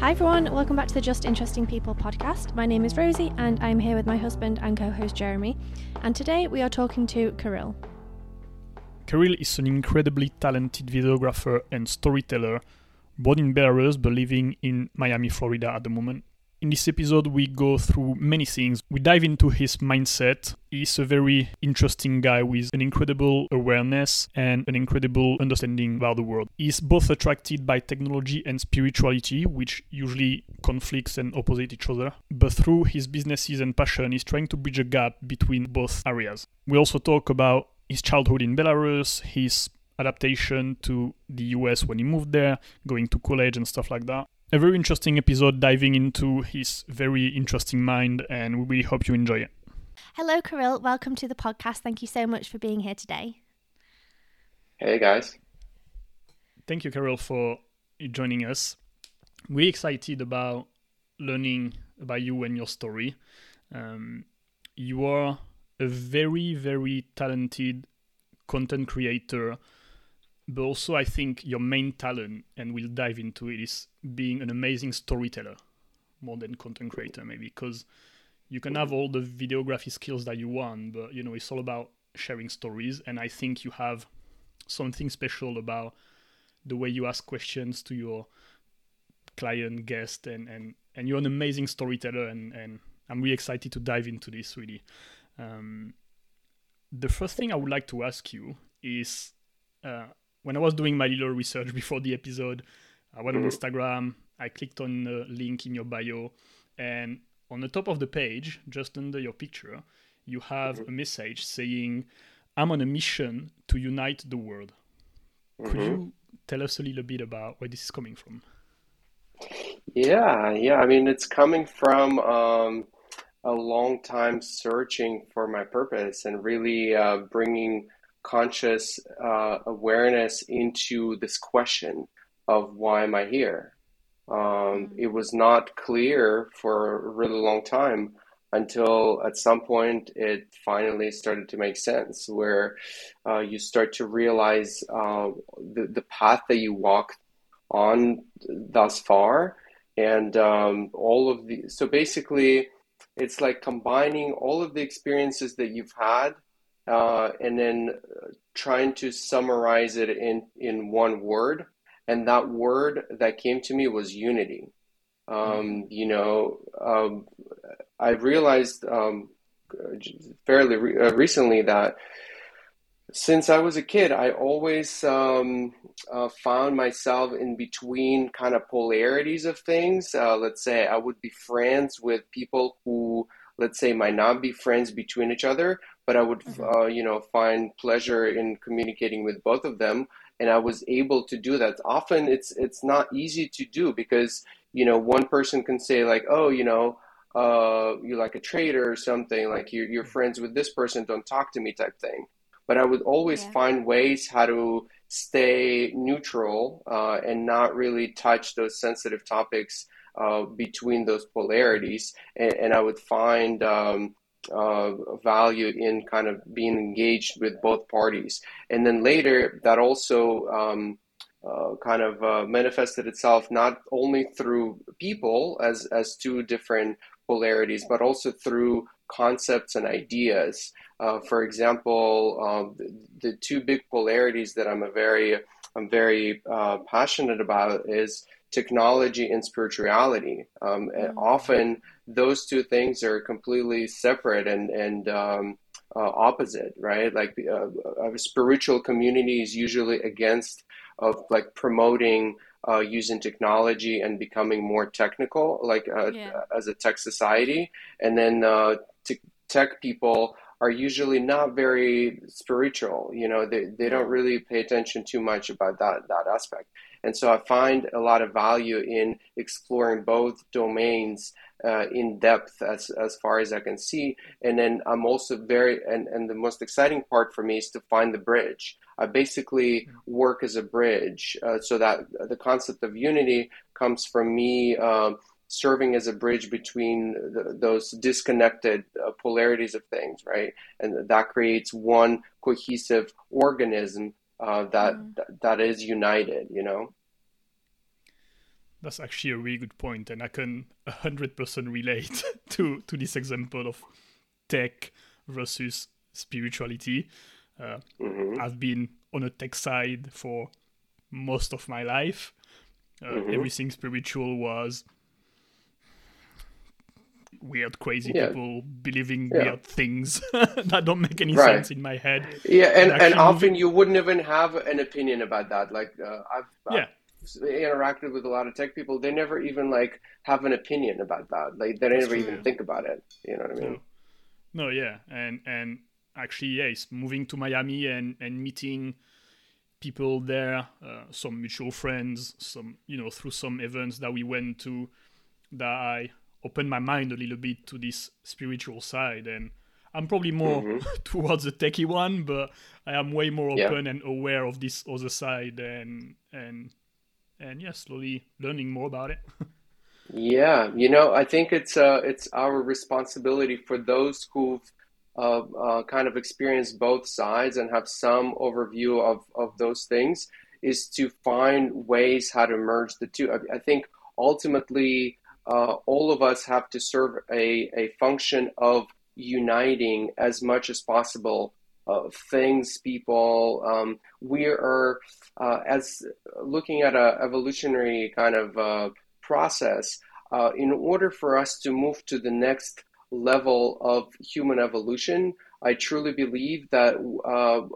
Hi, everyone. Welcome back to the Just Interesting People podcast. My name is Rosie, and I'm here with my husband and co host Jeremy. And today we are talking to Kirill. Kirill is an incredibly talented videographer and storyteller, born in Belarus but living in Miami, Florida at the moment. In this episode, we go through many things. We dive into his mindset. He's a very interesting guy with an incredible awareness and an incredible understanding about the world. He's both attracted by technology and spirituality, which usually conflicts and opposite each other. But through his businesses and passion, he's trying to bridge a gap between both areas. We also talk about his childhood in Belarus, his adaptation to the US when he moved there, going to college and stuff like that a very interesting episode diving into his very interesting mind, and we really hope you enjoy it. Hello, Kirill. Welcome to the podcast. Thank you so much for being here today. Hey, guys. Thank you, Kirill, for joining us. We're excited about learning about you and your story. Um, you are a very, very talented content creator but also I think your main talent, and we'll dive into it, is being an amazing storyteller more than content creator, maybe because you can have all the videography skills that you want, but you know it's all about sharing stories, and I think you have something special about the way you ask questions to your client, guest, and and and you're an amazing storyteller, and and I'm really excited to dive into this really. Um, the first thing I would like to ask you is uh, when I was doing my little research before the episode, I went on mm-hmm. Instagram, I clicked on the link in your bio, and on the top of the page, just under your picture, you have mm-hmm. a message saying, I'm on a mission to unite the world. Could mm-hmm. you tell us a little bit about where this is coming from? Yeah, yeah. I mean, it's coming from um, a long time searching for my purpose and really uh, bringing conscious uh, awareness into this question of why am I here? Um, mm-hmm. it was not clear for a really long time until at some point it finally started to make sense where uh, you start to realize uh, the, the path that you walked on thus far and um, all of the so basically it's like combining all of the experiences that you've had uh, and then trying to summarize it in in one word, and that word that came to me was unity. Um, mm-hmm. you know, um, I realized um, fairly re- uh, recently that since I was a kid, I always um, uh, found myself in between kind of polarities of things. Uh, let's say I would be friends with people who, let's say, might not be friends between each other, but I would, mm-hmm. uh, you know, find pleasure in communicating with both of them, and I was able to do that. Often, it's it's not easy to do because you know one person can say like, oh, you know, uh, you're like a traitor or something, like you're you're friends with this person, don't talk to me type thing. But I would always yeah. find ways how to stay neutral uh, and not really touch those sensitive topics uh, between those polarities. And, and I would find um, uh, value in kind of being engaged with both parties. And then later, that also um, uh, kind of uh, manifested itself not only through people as, as two different polarities, but also through concepts and ideas. Uh, for example, um, the, the, two big polarities that I'm a very I'm very uh, passionate about is technology and spirituality. Um, mm-hmm. often those two things are completely separate and and um, uh, opposite, right? Like uh, a spiritual community is usually against of like promoting uh, using technology and becoming more technical, like uh, yeah. as a tech society, and then uh, t- tech people are usually not very spiritual. You know, they, they don't really pay attention too much about that that aspect. And so I find a lot of value in exploring both domains uh, in depth as, as far as I can see. And then I'm also very, and, and the most exciting part for me is to find the bridge. I basically work as a bridge uh, so that the concept of unity comes from me. Uh, serving as a bridge between the, those disconnected uh, polarities of things, right? And that creates one cohesive organism uh, that, mm. that is united, you know. that's actually a really good point, and I can hundred percent relate to to this example of tech versus spirituality. Uh, mm-hmm. I've been on a tech side for most of my life. Uh, mm-hmm. Everything spiritual was weird, crazy yeah. people believing yeah. weird things that don't make any right. sense in my head. Yeah, and, and, and often you wouldn't even have an opinion about that. Like uh, I've, yeah. I've interacted with a lot of tech people. They never even like have an opinion about that. Like they never even think about it. You know what I mean? No, no yeah, and and actually, yes, moving to Miami and and meeting people there, uh, some mutual friends, some you know through some events that we went to that I opened my mind a little bit to this spiritual side and I'm probably more mm-hmm. towards the techie one, but I am way more open yeah. and aware of this other side and and and yeah, slowly learning more about it. yeah, you know, I think it's uh it's our responsibility for those who've uh, uh, kind of experienced both sides and have some overview of of those things is to find ways how to merge the two. I, I think ultimately uh, all of us have to serve a, a function of uniting as much as possible uh, things, people. Um, we are, uh, as looking at an evolutionary kind of uh, process, uh, in order for us to move to the next level of human evolution, I truly believe that uh,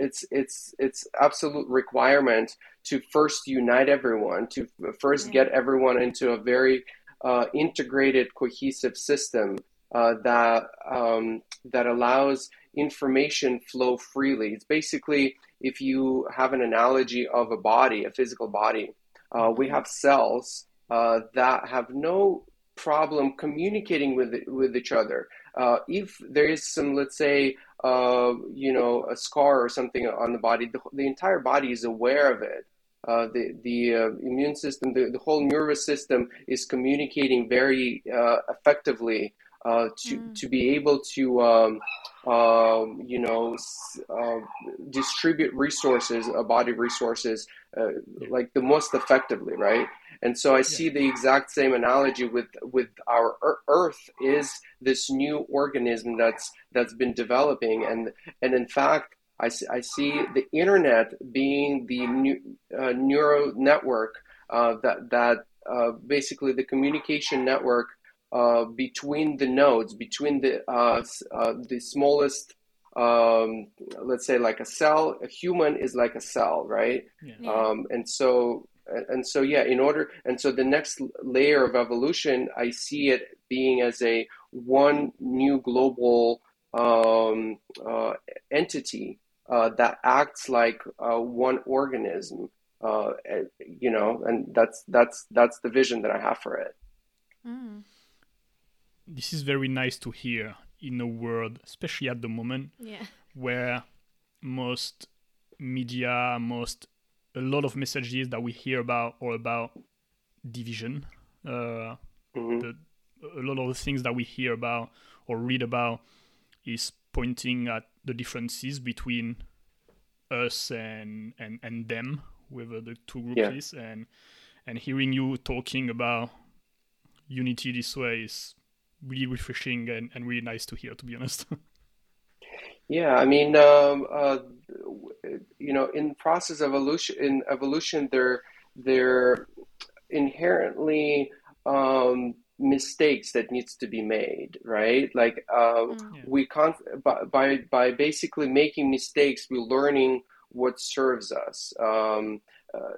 it's it's it's absolute requirement to first unite everyone, to first get everyone into a very uh, integrated, cohesive system uh, that um, that allows information flow freely. It's basically if you have an analogy of a body, a physical body, uh, we mm-hmm. have cells uh, that have no problem communicating with with each other. Uh, if there is some, let's say, uh, you know, a scar or something on the body, the, the entire body is aware of it. Uh, the the uh, immune system, the, the whole nervous system is communicating very uh, effectively uh, to mm. to be able to um, um, you know uh, distribute resources, a body resources, like the most effectively, right? And so I see the exact same analogy with with our Earth is this new organism that's that's been developing, and and in fact I see, I see the internet being the new, uh, neural network uh, that that uh, basically the communication network uh, between the nodes, between the uh, uh, the smallest, um, let's say like a cell. A human is like a cell, right? Yeah. Um, and so and so yeah, in order and so the next layer of evolution, I see it being as a one new global um, entity uh, that acts like uh, one organism. Uh, you know, and that's that's that's the vision that I have for it. Mm. This is very nice to hear in a world, especially at the moment, yeah. where most media, most a lot of messages that we hear about are about division. Uh, mm-hmm. the, a lot of the things that we hear about or read about is pointing at the differences between us and and and them, whether the two groups yeah. is, and and hearing you talking about unity this way is really refreshing and, and really nice to hear. To be honest. yeah, I mean, um, uh, you know, in process of evolution, in evolution, they're they're inherently um, mistakes that needs to be made right like uh, mm. yeah. we can't by, by, by basically making mistakes we're learning what serves us um, uh,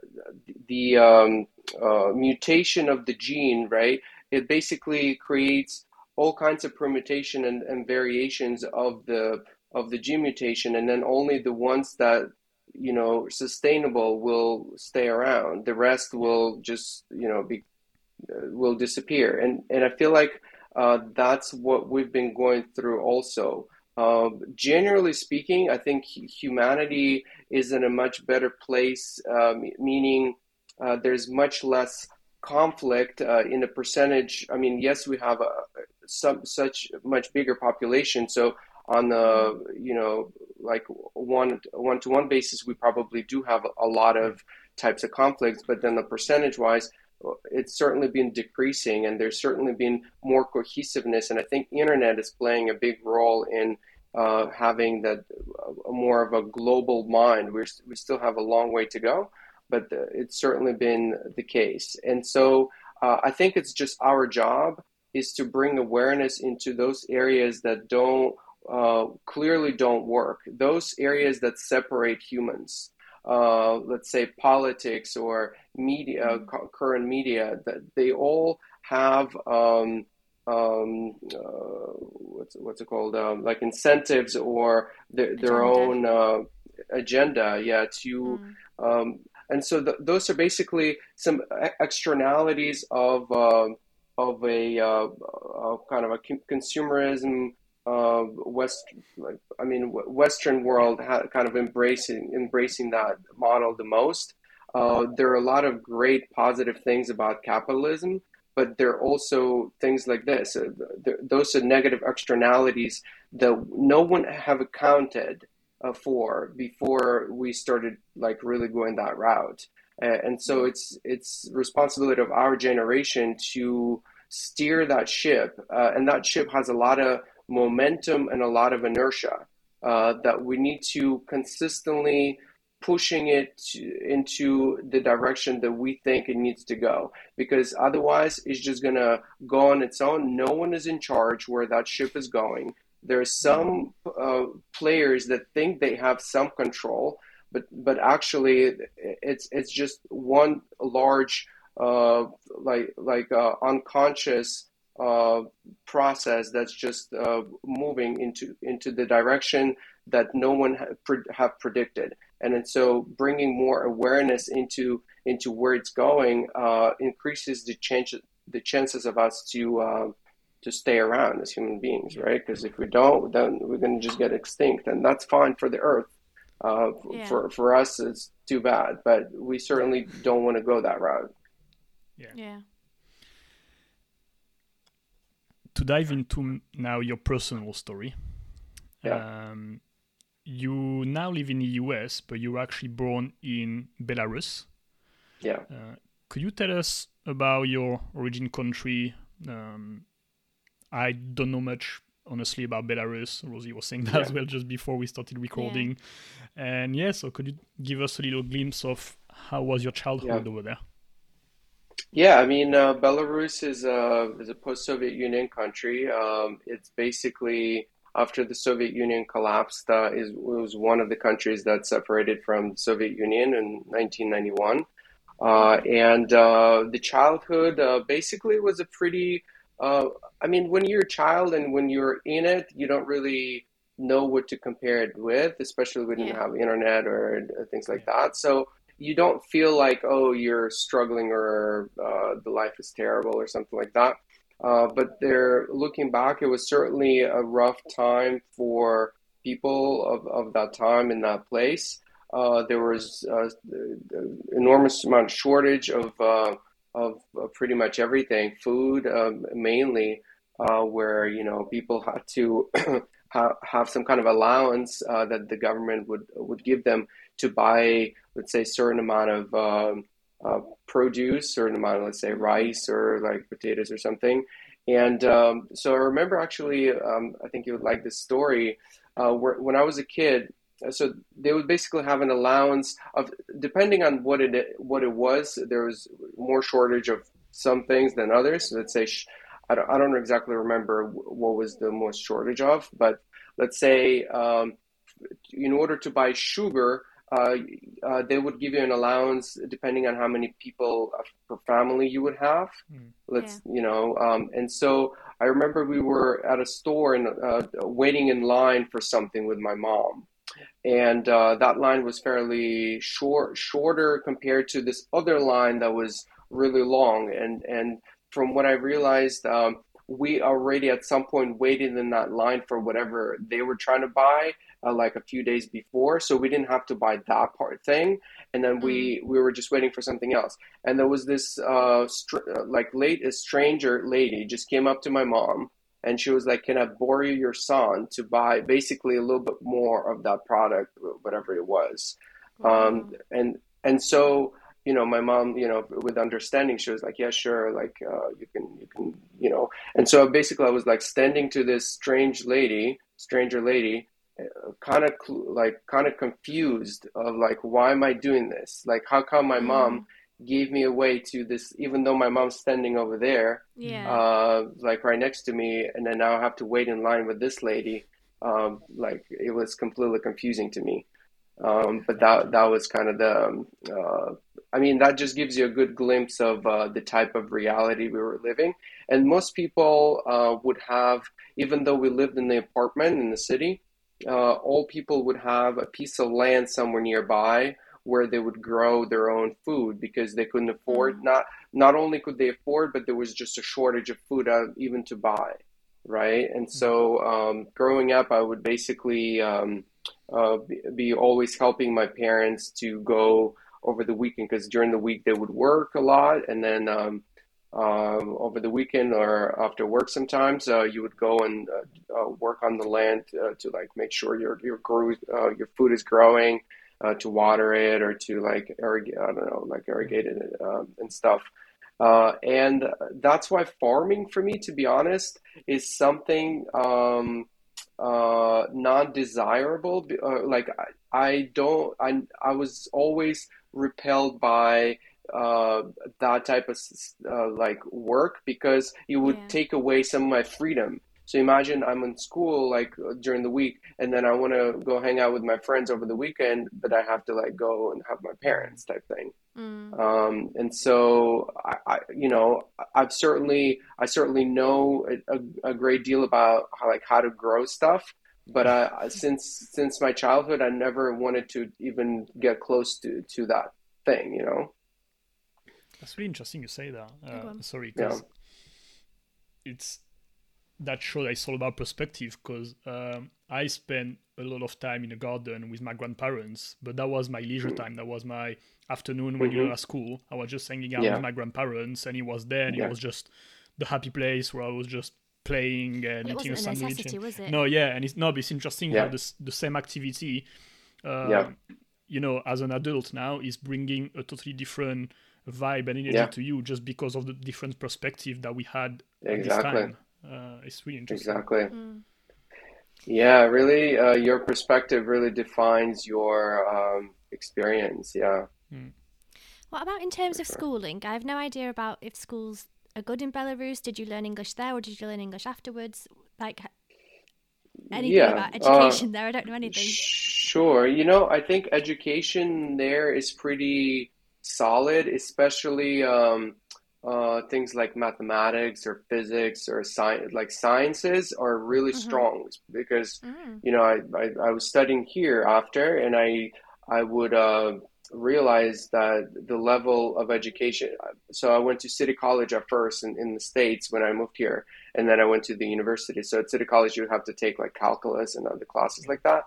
the um, uh, mutation of the gene right it basically creates all kinds of permutation and, and variations of the of the gene mutation and then only the ones that you know sustainable will stay around the rest will just you know be uh, will disappear. And and I feel like uh, that's what we've been going through also. Uh, generally speaking, I think humanity is in a much better place, um, meaning uh, there's much less conflict uh, in a percentage. I mean, yes, we have a, some such much bigger population, so on the you know like one one to one basis, we probably do have a lot of types of conflicts. But then the percentage wise, it's certainly been decreasing, and there's certainly been more cohesiveness. And I think internet is playing a big role in uh, having that uh, more of a global mind. We're, we still have a long way to go, but it's certainly been the case. And so uh, I think it's just our job is to bring awareness into those areas that don't uh, clearly don't work. Those areas that separate humans, uh, let's say politics or media, mm-hmm. current media, that they all have um, um, uh, what's what's it called, um, like incentives or their, their own uh, agenda. Yeah, to mm. um, and so th- those are basically some externalities of uh, of a uh, kind of a consumerism uh, West, I mean, Western world ha- kind of embracing embracing that model the most. Uh, there are a lot of great positive things about capitalism, but there are also things like this. Uh, th- those are negative externalities that no one have accounted uh, for before we started like really going that route. And so it's it's responsibility of our generation to steer that ship, uh, and that ship has a lot of momentum and a lot of inertia uh, that we need to consistently pushing it into the direction that we think it needs to go. Because otherwise it's just going to go on its own. No one is in charge where that ship is going. There are some uh, players that think they have some control but but actually it's it's just one large uh, like like uh, unconscious uh, process that's just uh, moving into into the direction that no one ha- pre- have predicted, and, and so bringing more awareness into into where it's going uh, increases the chance the chances of us to uh, to stay around as human beings, right? Because if we don't, then we're going to just get extinct, and that's fine for the Earth. Uh, yeah. For for us, it's too bad, but we certainly don't want to go that route. Yeah. Yeah to dive into now your personal story. Yeah. Um, you now live in the US, but you were actually born in Belarus. Yeah. Uh, could you tell us about your origin country? Um, I don't know much, honestly, about Belarus. Rosie was saying that yeah. as well just before we started recording. Yeah. And yeah, so could you give us a little glimpse of how was your childhood yeah. over there? Yeah, I mean, uh, Belarus is a is a post-Soviet Union country. Um, it's basically after the Soviet Union collapsed, uh, is was one of the countries that separated from the Soviet Union in 1991. Uh, and uh, the childhood uh, basically was a pretty. Uh, I mean, when you're a child and when you're in it, you don't really know what to compare it with, especially when you didn't have internet or things like that. So you don't feel like oh you're struggling or uh, the life is terrible or something like that. Uh, but they're looking back, it was certainly a rough time for people of, of that time in that place. Uh, there was uh, enormous amount of shortage of of pretty much everything, food um, mainly, uh, where you know people had to have, have some kind of allowance uh, that the government would would give them to buy, let's say, certain amount of um, uh, produce, certain amount of, let's say, rice or like potatoes or something. And um, so I remember actually, um, I think you would like this story. Uh, where, when I was a kid, so they would basically have an allowance of depending on what it what it was. There was more shortage of some things than others. So let's say I don't, I don't exactly remember what was the most shortage of, but let's say um, in order to buy sugar, uh, uh, they would give you an allowance depending on how many people per family you would have. Mm. Let's, yeah. you know, um, and so I remember we were at a store and uh, waiting in line for something with my mom. And uh, that line was fairly short, shorter compared to this other line that was really long. And and from what I realized, um, we already at some point waited in that line for whatever they were trying to buy uh, like a few days before so we didn't have to buy that part thing and then we mm. we were just waiting for something else and there was this uh, str- uh, like late a stranger lady just came up to my mom and she was like can i borrow your son to buy basically a little bit more of that product whatever it was um, and and so you know, my mom, you know, with understanding, she was like, yeah, sure, like uh, you can, you can, you know. And so basically, I was like standing to this strange lady, stranger lady, uh, kind of like kind of confused of like, why am I doing this? Like, how come my mm. mom gave me away to this, even though my mom's standing over there, yeah, uh, like right next to me, and then now I have to wait in line with this lady. Um, like it was completely confusing to me. Um, but that that was kind of the, um, uh, I mean, that just gives you a good glimpse of uh, the type of reality we were living. And most people uh, would have, even though we lived in the apartment in the city, uh, all people would have a piece of land somewhere nearby where they would grow their own food because they couldn't afford mm. not not only could they afford, but there was just a shortage of food uh, even to buy, right? And so um, growing up, I would basically um, uh, be, always helping my parents to go over the weekend because during the week they would work a lot and then um, um, over the weekend or after work sometimes uh, you would go and uh, uh work on the land uh, to like make sure your your grow, uh, your food is growing to water it or to like irrigate I don't know like irrigate it um, and stuff and that's why farming for me to be honest is something um, uh, non-desirable. Uh, like I, I, don't, I, I was always repelled by uh, that type of uh, like work because it would yeah. take away some of my freedom. So imagine I'm in school like during the week, and then I want to go hang out with my friends over the weekend, but I have to like go and have my parents type thing. Mm. Um, and so I, I, you know, I've certainly, I certainly know a, a, great deal about how, like how to grow stuff. But uh, since since my childhood, I never wanted to even get close to to that thing. You know. That's really interesting you say that. Uh, sorry, because yeah. it's that show I saw about perspective because um, I spent a lot of time in the garden with my grandparents, but that was my leisure mm. time. That was my afternoon when mm-hmm. you were at school. I was just hanging out yeah. with my grandparents, and he was there, and yeah. it was just the happy place where I was just playing and it eating a sandwich. And, was it? No, yeah, and it's no, but it's interesting yeah. how the the same activity, uh, yeah. you know, as an adult now is bringing a totally different vibe and energy to you just because of the different perspective that we had exactly. At this time uh, it's really interesting. Exactly. Mm. Yeah, really, uh, your perspective really defines your um, experience. Yeah. Mm. What about in terms For of sure. schooling? I have no idea about if schools are good in Belarus. Did you learn English there, or did you learn English afterwards? Like anything yeah, about education uh, there? I don't know anything. Sure. You know, I think education there is pretty solid, especially. Um, uh, things like mathematics or physics or science, like sciences, are really mm-hmm. strong because mm. you know I, I, I was studying here after, and I I would uh, realize that the level of education. So I went to City College at first in, in the states when I moved here, and then I went to the university. So at City College, you have to take like calculus and other classes like that.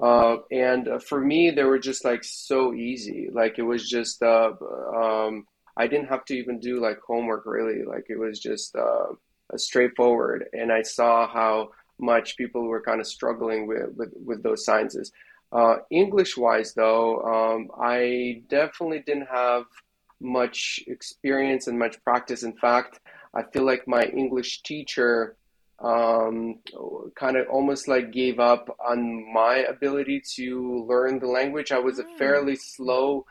Uh, and uh, for me, they were just like so easy. Like it was just uh, um, I didn't have to even do like homework really. Like it was just uh, straightforward, and I saw how much people were kind of struggling with with, with those sciences. Uh, English wise, though, um, I definitely didn't have much experience and much practice. In fact, I feel like my English teacher um, kind of almost like gave up on my ability to learn the language. I was a hmm. fairly slow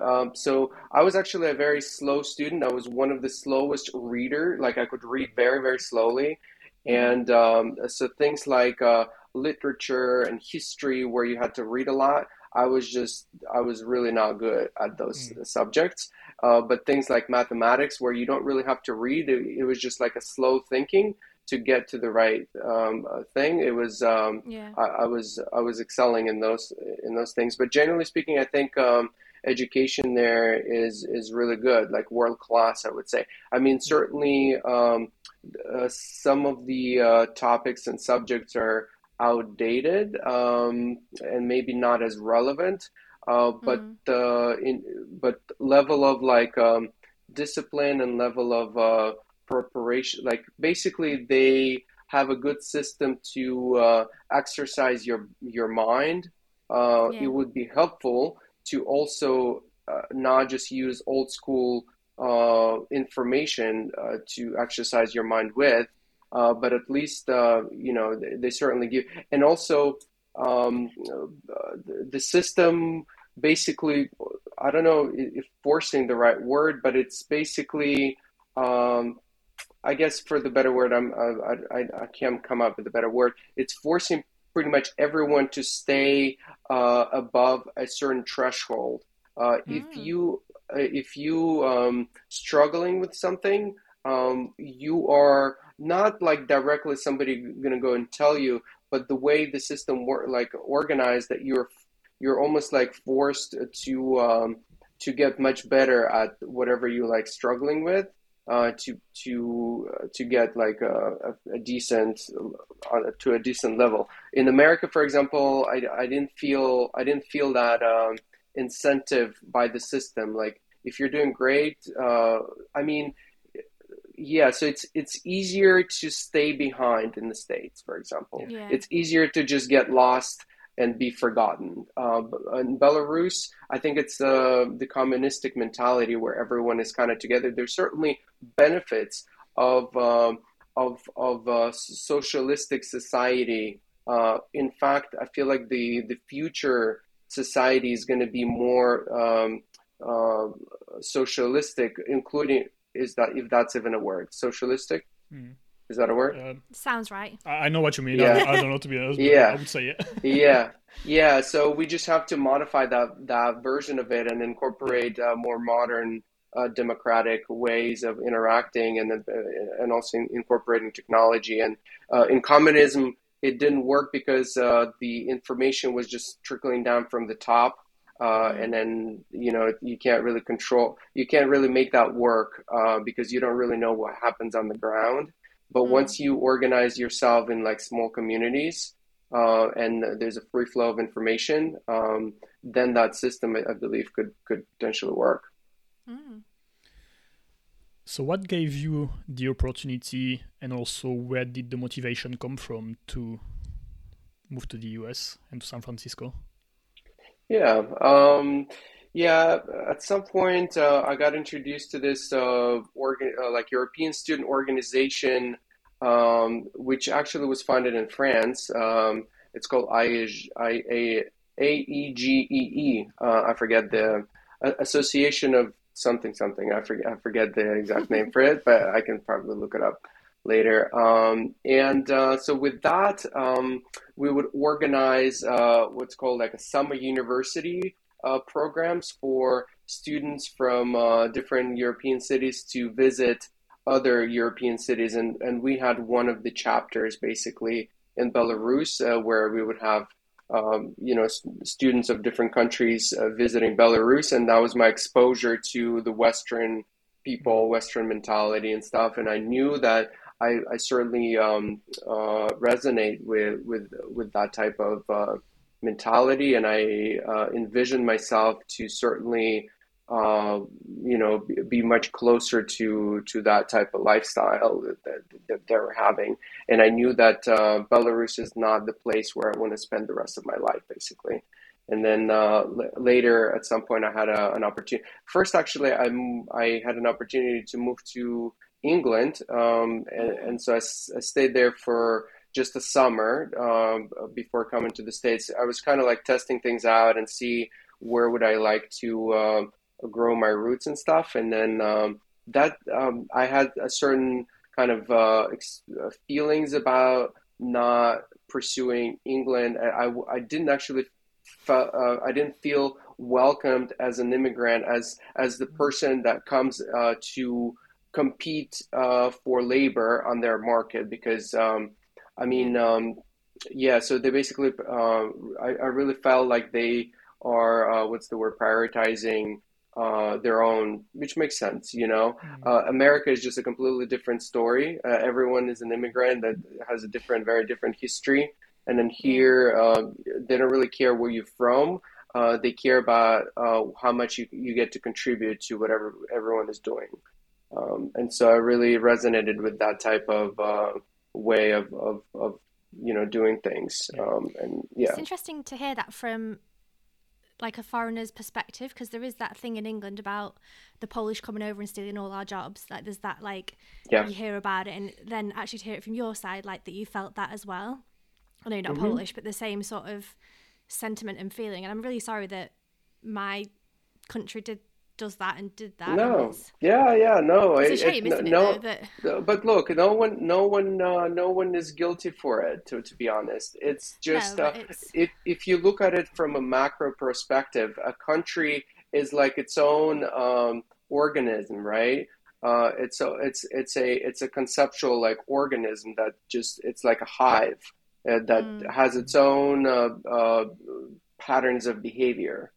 um, so I was actually a very slow student. I was one of the slowest reader. Like I could read very, very slowly. And um, so things like uh, literature and history, where you had to read a lot, I was just, I was really not good at those mm. subjects. Uh, but things like mathematics, where you don't really have to read, it, it was just like a slow thinking to get to the right um, uh, thing. It was um, yeah. I, I, was I was excelling in those in those things. But generally speaking, I think um, education there is is really good, like world class, I would say. I mean, certainly um, uh, some of the uh, topics and subjects are outdated um, and maybe not as relevant, uh, but mm. the in but level of like um, discipline and level of uh, preparation, like basically they have a good system to uh, exercise your your mind. Uh, yeah. It would be helpful to also uh, not just use old school uh, information uh, to exercise your mind with, uh, but at least uh, you know they, they, certainly give. And also, um, the system basically, I don't know if forcing the right word, but it's basically. Um, I guess for the better word, I'm I, I, I, can't come up with a better word. It's forcing pretty much everyone to stay uh, above a certain threshold. Uh, mm. If you uh, if you um, struggling with something, um, you are not like directly somebody going to go and tell you, but the way the system work like organized that you're you're almost like forced to um, to get much better at whatever you like struggling with. Uh, to to uh, to get like a, a, decent uh, to a decent level. In America, for example, I, I didn't feel I didn't feel that um, incentive by the system. Like if you're doing great, uh, I mean, yeah. So it's it's easier to stay behind in the states, for example. Yeah. It's easier to just get lost and be forgotten. Uh, in Belarus, I think it's uh, the communistic mentality where everyone is kind of together. There's certainly benefits of um, of of uh, socialistic society. Uh, in fact, I feel like the the future society is going to be more um, uh, socialistic, including is that if that's even a word, socialistic. Mm. Is that a word? Uh, Sounds right. I know what you mean. Yeah. I, I, don't know to be honest. yeah, I would say it. yeah, yeah. So we just have to modify that that version of it and incorporate uh, more modern uh, democratic ways of interacting, and uh, and also incorporating technology. And uh, in communism, it didn't work because uh, the information was just trickling down from the top. Uh, and then you know you can't really control you can't really make that work uh, because you don't really know what happens on the ground but mm. once you organize yourself in like small communities uh, and there's a free flow of information um, then that system i believe could could potentially work mm. So, what gave you the opportunity, and also where did the motivation come from to move to the US and to San Francisco? Yeah, um, yeah. At some point, uh, I got introduced to this uh, organ, uh, like European student organization, um, which actually was founded in France. Um, it's called AEGEE. Uh, I forget the Association of something something. I forget I forget the exact name for it, but I can probably look it up later. Um, and uh, so with that, um, we would organize uh, what's called like a summer university uh, programs for students from uh, different European cities to visit other European cities, and and we had one of the chapters basically in Belarus uh, where we would have um, you know, students of different countries uh, visiting Belarus, and that was my exposure to the Western people, Western mentality and stuff. And I knew that I, I certainly um, uh, resonate with with with that type of uh, mentality, and I uh, envisioned myself to certainly uh, you know, be, much closer to to that type of lifestyle that, that, that they were having. And I knew that uh, Belarus is not the place where I want to spend the rest of my life, basically. And then uh, l- later, at some point, I had a, an opportunity. First, actually, I, I had an opportunity to move to England, um, and, and, so I, s- I stayed there for just a summer um, before coming to the states. I was kind of like testing things out and see where would I like to uh, grow my roots and stuff. And then um, that um, I had a certain kind of uh, ex- uh, feelings about not pursuing England. I, I, I didn't actually fe- uh, I didn't feel welcomed as an immigrant as as the person that comes uh, to compete uh, for labor on their market because um, I mean um, yeah so they basically uh, I, I really felt like they are what's the word prioritizing uh, their own, which makes sense. You know, mm-hmm. uh, America is just a completely different story. Uh, everyone is an immigrant that has a different, very different history. And then here, uh, they don't really care where you're from. Uh, they care about uh, how much you, you get to contribute to whatever everyone is doing. Um, and so I really resonated with that type of way of, of, of, you know, doing things. Um, and yeah, it's interesting to hear that from like a foreigner's perspective because there is that thing in England about the Polish coming over and stealing all our jobs. Like there's that like yeah. you hear about it and then actually to hear it from your side, like that you felt that as well. I know you're not mm-hmm. Polish, but the same sort of sentiment and feeling. And I'm really sorry that my country did does that and did that. No, yeah, yeah, no. It's a shame, it, isn't it? No, that... but look, no one, no one, uh, no one is guilty for it. To to be honest, it's just no, uh, it's... if if you look at it from a macro perspective, a country is like its own um, organism, right? Uh, it's a it's it's a it's a conceptual like organism that just it's like a hive uh, that mm. has its own uh, uh, patterns of behavior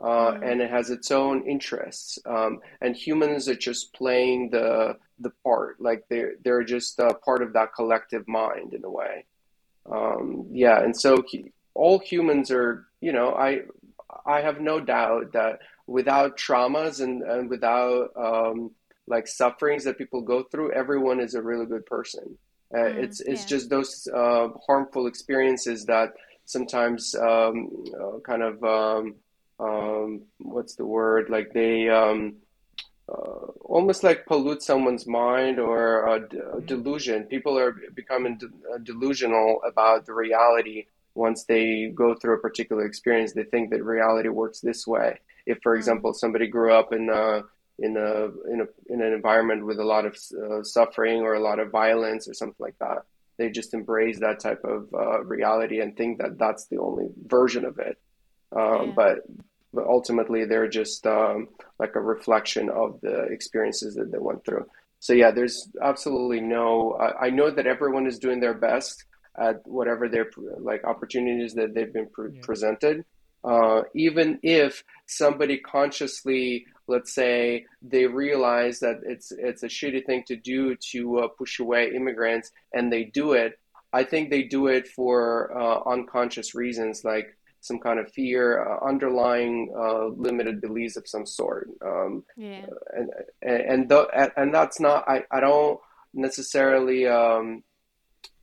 uh, mm. and it has its own interests. Um, and humans are just playing the the part, like they're they're just part of that collective mind in a way. Um, yeah, and so he, all humans are, you know, I I have no doubt that without traumas and, and without um, like sufferings that people go through, everyone is a really good person. Uh, mm, it's it's yeah. just those uh, harmful experiences that sometimes um, uh, kind of um, um, what's the word like they um, uh, almost like pollute someone's mind or a, d- mm-hmm. delusion people are becoming de- uh, delusional about the reality once they go through a particular experience they think that reality works this way if for mm-hmm. example somebody grew up in a in a in a in an environment with a lot of uh, suffering or a lot of violence or something like that they just embrace that type of uh, reality and think that that's the only version of it um, yeah. but but ultimately they're just um, like a reflection of the experiences that they went through. So yeah, there's absolutely no. I, I know that everyone is doing their best at whatever their like opportunities that they've been pre- yeah. presented. Uh, even if somebody consciously, let's say, they realize that it's it's a shitty thing to do to uh, push away immigrants, and they do it, I think they do it for uh, unconscious reasons, like some kind of fear, uh, underlying uh, limited beliefs of some sort. Um, yeah. And and and, th- and that's not. I, I don't necessarily. Um,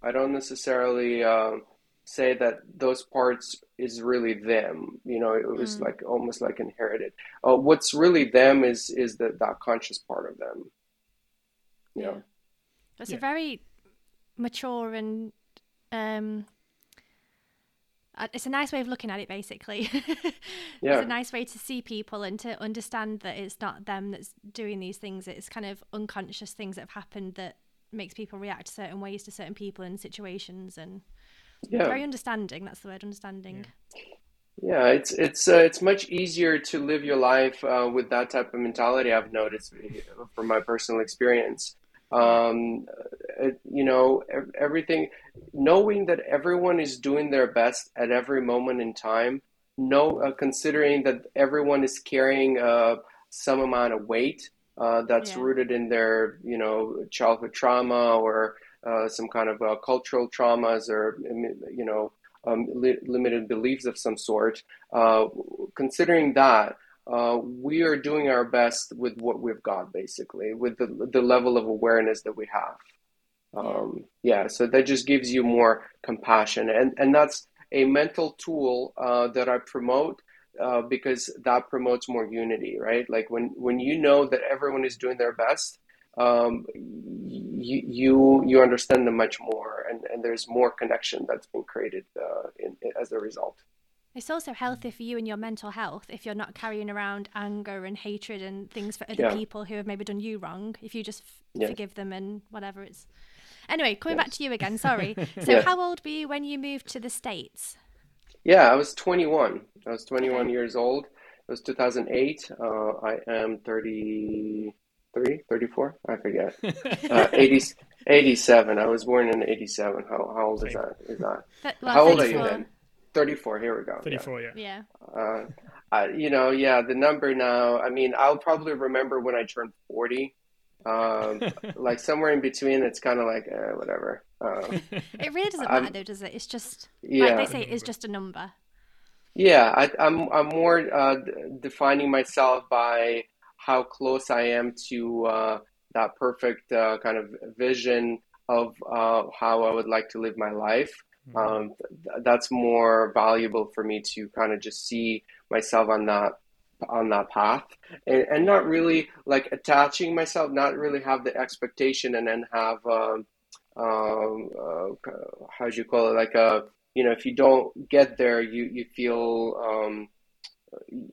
I don't necessarily uh, say that those parts is really them. You know, it was mm. like almost like inherited. Uh, what's really them is is the, that conscious part of them. You yeah. That's yeah. a very mature and um, it's a nice way of looking at it basically. Yeah. it's a nice way to see people and to understand that it's not them that's doing these things. It's kind of unconscious things that have happened that makes people react certain ways to certain people and situations and yeah. very understanding that's the word understanding. Yeah, yeah it's it's uh, it's much easier to live your life uh, with that type of mentality i've noticed uh, from my personal experience um, you know, everything, knowing that everyone is doing their best at every moment in time, no, uh, considering that everyone is carrying uh, some amount of weight uh, that's yeah. rooted in their, you know, childhood trauma or uh, some kind of uh, cultural traumas or, you know, um, li- limited beliefs of some sort. Uh, considering that, uh, we are doing our best with what we've got, basically, with the, the level of awareness that we have. Um, yeah, so that just gives you more compassion. And, and that's a mental tool uh, that I promote uh, because that promotes more unity, right? Like when, when you know that everyone is doing their best, um, you, you, you understand them much more, and, and there's more connection that's been created uh, in, in, as a result. It's also healthy for you and your mental health if you're not carrying around anger and hatred and things for other yeah. people who have maybe done you wrong. If you just f- yeah. forgive them and whatever it's. Anyway, coming yes. back to you again. Sorry. So, yeah. how old were you when you moved to the states? Yeah, I was 21. I was 21 okay. years old. It was 2008. Uh, I am 33, 34. I forget. Uh, 80, 87. I was born in 87. How, how old is that? Is that? well, how old are you then? 34 here we go 34 yeah yeah, yeah. Uh, you know yeah the number now i mean i'll probably remember when i turned 40 um, like somewhere in between it's kind of like eh, whatever. Uh, it really doesn't matter though does it? It's just yeah. like they say it's just a number. Yeah I, am I'm, I'm more uh, defining myself by how close i am to uh, that perfect uh, kind of vision of uh, how i would like to live my life. Um, th- that's more valuable for me to kind of just see myself on that on that path. And, and not really like attaching myself not really have the expectation and then have um, um uh, how do you call it? Like a you know if you don't get there you you feel um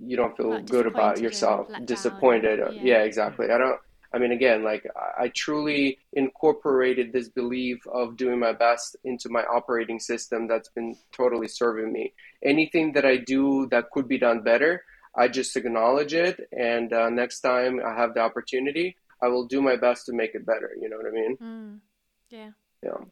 you don't feel good about yourself. disappointed. Yeah. yeah. exactly. I don't i mean again like I, truly incorporated this belief of doing my best into my operating system that's been totally serving me. Anything that i do that could be done better i just acknowledge it and uh, next time i have the opportunity i will do my best to make it better you know what i mean? Mm. yeah. Yeah.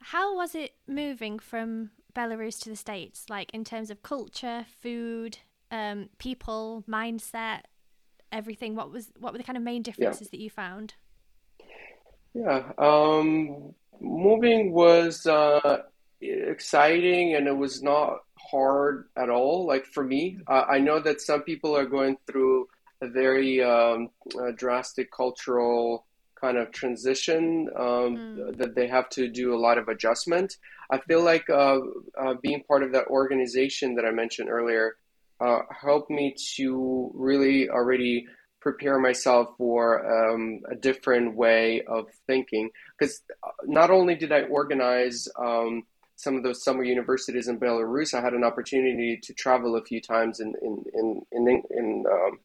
How was it moving from Belarus to the States, like in terms of culture, food, um, people, mindset, everything? What was what were the kind of main differences yeah. that you found? Yeah, um, moving was uh, exciting and it was not hard at all. Like for me, uh, I know that some people are going through a very um, drastic cultural kind of transition um, mm. that they have to do a lot of adjustment. I feel like uh, uh, being part of that organization that I mentioned earlier uh, helped me to really already prepare myself for um, a different way of thinking. Because uh, not only did I organize um, some of those summer universities in Belarus, I had an opportunity to travel a few times in in in in, in um,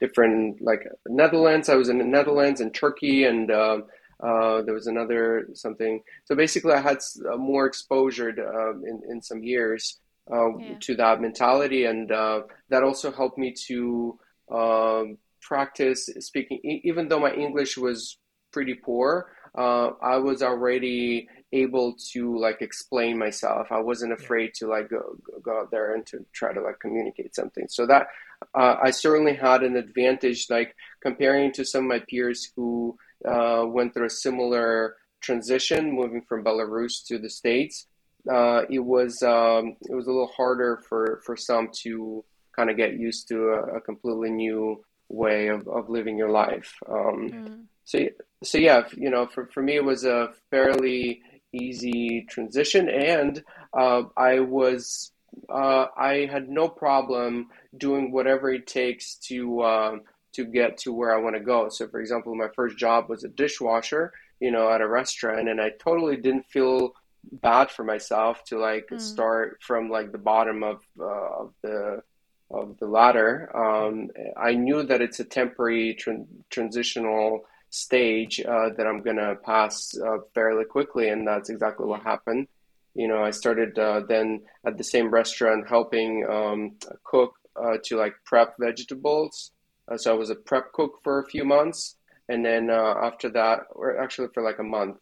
different like Netherlands. I was in the Netherlands and Turkey, and uh, uh, there was another something. So basically, I had uh, more exposure to, um, in in some years uh, yeah. to that mentality, and uh, that also helped me to um, practice speaking. even though my English was pretty poor, uh, I was already able to like explain myself. I wasn't afraid to like go, go out there and to try to like communicate something. So that uh, I certainly had an advantage, like comparing to some of my peers who uh, went through a similar transition, moving from Belarus to the states. Uh, it was um, it was a little harder for for some to kind of get used to a, a completely new way of, of living your life. Um, mm. So so yeah, you know, for for me it was a fairly easy transition, and uh, I was uh, I had no problem doing whatever it takes to um, to get to where I want to go. So, for example, my first job was a dishwasher, you know, at a restaurant, and I totally didn't feel bad for myself to like mm. start from like the bottom of uh, of the of the ladder. Um, I knew that it's a temporary tra- transitional stage uh, that I'm gonna pass uh, fairly quickly, and that's exactly what happened. You know, I started uh, then at the same restaurant helping um, cook uh, to like prep vegetables. Uh, so I was a prep cook for a few months, and then uh, after that, or actually for like a month,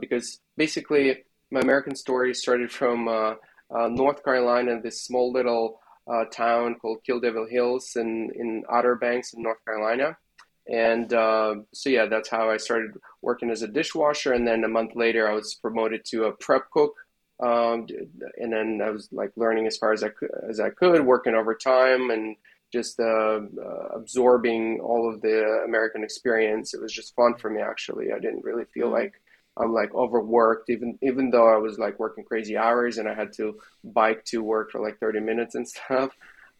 because basically my American story started from North Carolina, this small little town called Kill Devil Hills in in Outer Banks in North Carolina. And uh, so yeah that's how i started working as a dishwasher. And then a month later i was promoted to a prep cook um, and then i was like learning as far as i could as i could working overtime and just uh, uh, absorbing all of the american experience. It was just fun for me actually. I didn't really feel mm-hmm. like i'm like overworked even even though i was like working crazy hours and i had to bike to work for like 30 minutes and stuff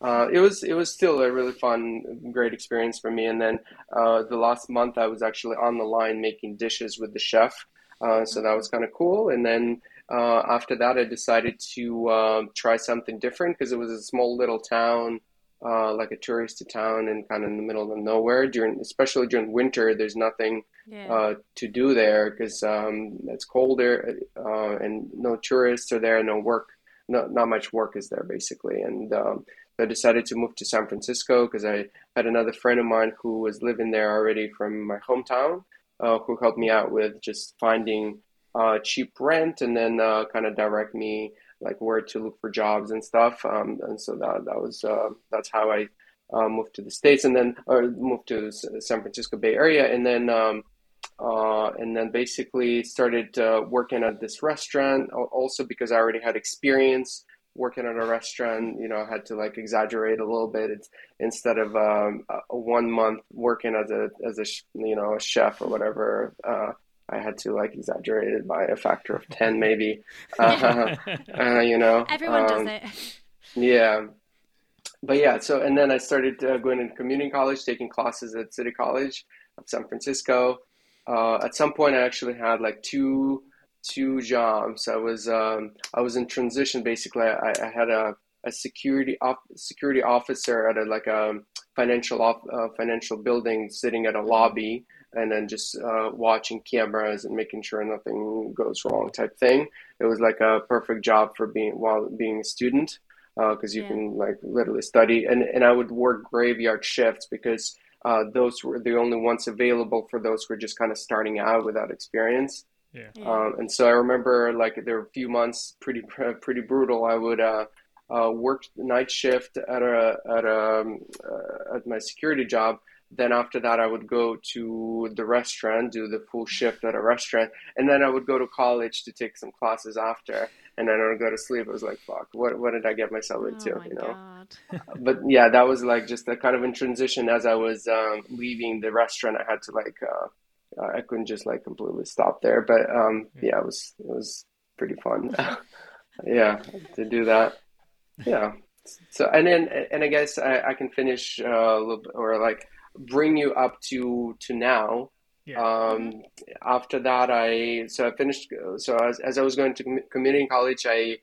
uh, it was it was still a really fun, great experience for me. And then uh, the last month, I was actually on the line making dishes with the chef, uh, so that was kind of cool. And then uh, after that, I decided to um, try something different because it was a small little town, uh, like a tourist town, and kind of in the middle of nowhere. During especially during winter, there's nothing yeah. Uh, to do there because um, it's colder and no tourists are there, no work. No, not much work is there basically, and um, I decided to move to San Francisco because I had another friend of mine who was living there already from my hometown, uh, who helped me out with just finding uh, cheap rent and then uh, kind of direct me like where to look for jobs and stuff. Um, and so that that was uh, that's how I uh, moved to the states and then or moved to San Francisco Bay Area and then. Um, uh, and then basically started working at this restaurant also because I already had experience working at a restaurant, you know, I had to like exaggerate a little bit. It's instead of um, a one month working as a as a you know a chef or whatever. Uh, I had to like exaggerate it by a factor of 10 maybe. Uh, uh, you know, everyone um, does it. Yeah. But yeah, so and then I started uh, going to community college, taking classes at City College of San Francisco. Uh, at some point, I actually had like two two jobs. I was um, I was in transition. Basically, I, I had a, a security op- security officer at a like a financial op- uh, financial building, sitting at a lobby, and then just uh, watching cameras and making sure nothing goes wrong type thing. It was like a perfect job for being while being a student because uh, you yeah. can like literally study and and I would work graveyard shifts because uh, those were the only ones available for those who were just kind of starting out without experience. Yeah. Um, and so I remember like there were a few months pretty pretty brutal. I would uh, uh, work night shift at a at a um, uh, at my security job. Then after that, I would go to the restaurant, do the full shift at a restaurant, and then I would go to college to take some classes after, and then I would go to sleep. I was like, "Fuck, what what did I get myself into?" Oh my you know. God. but yeah, that was like just a kind of in transition. As I was um, leaving the restaurant, I had to like uh, uh, I couldn't just like completely stop there. But um, yeah, it was it was pretty fun. yeah, to do that. Yeah. So and then and I guess I, I can finish uh, a little bit, or like bring you up to to now. Yeah. Um, after that, I so I finished. So as as I was going to community college, I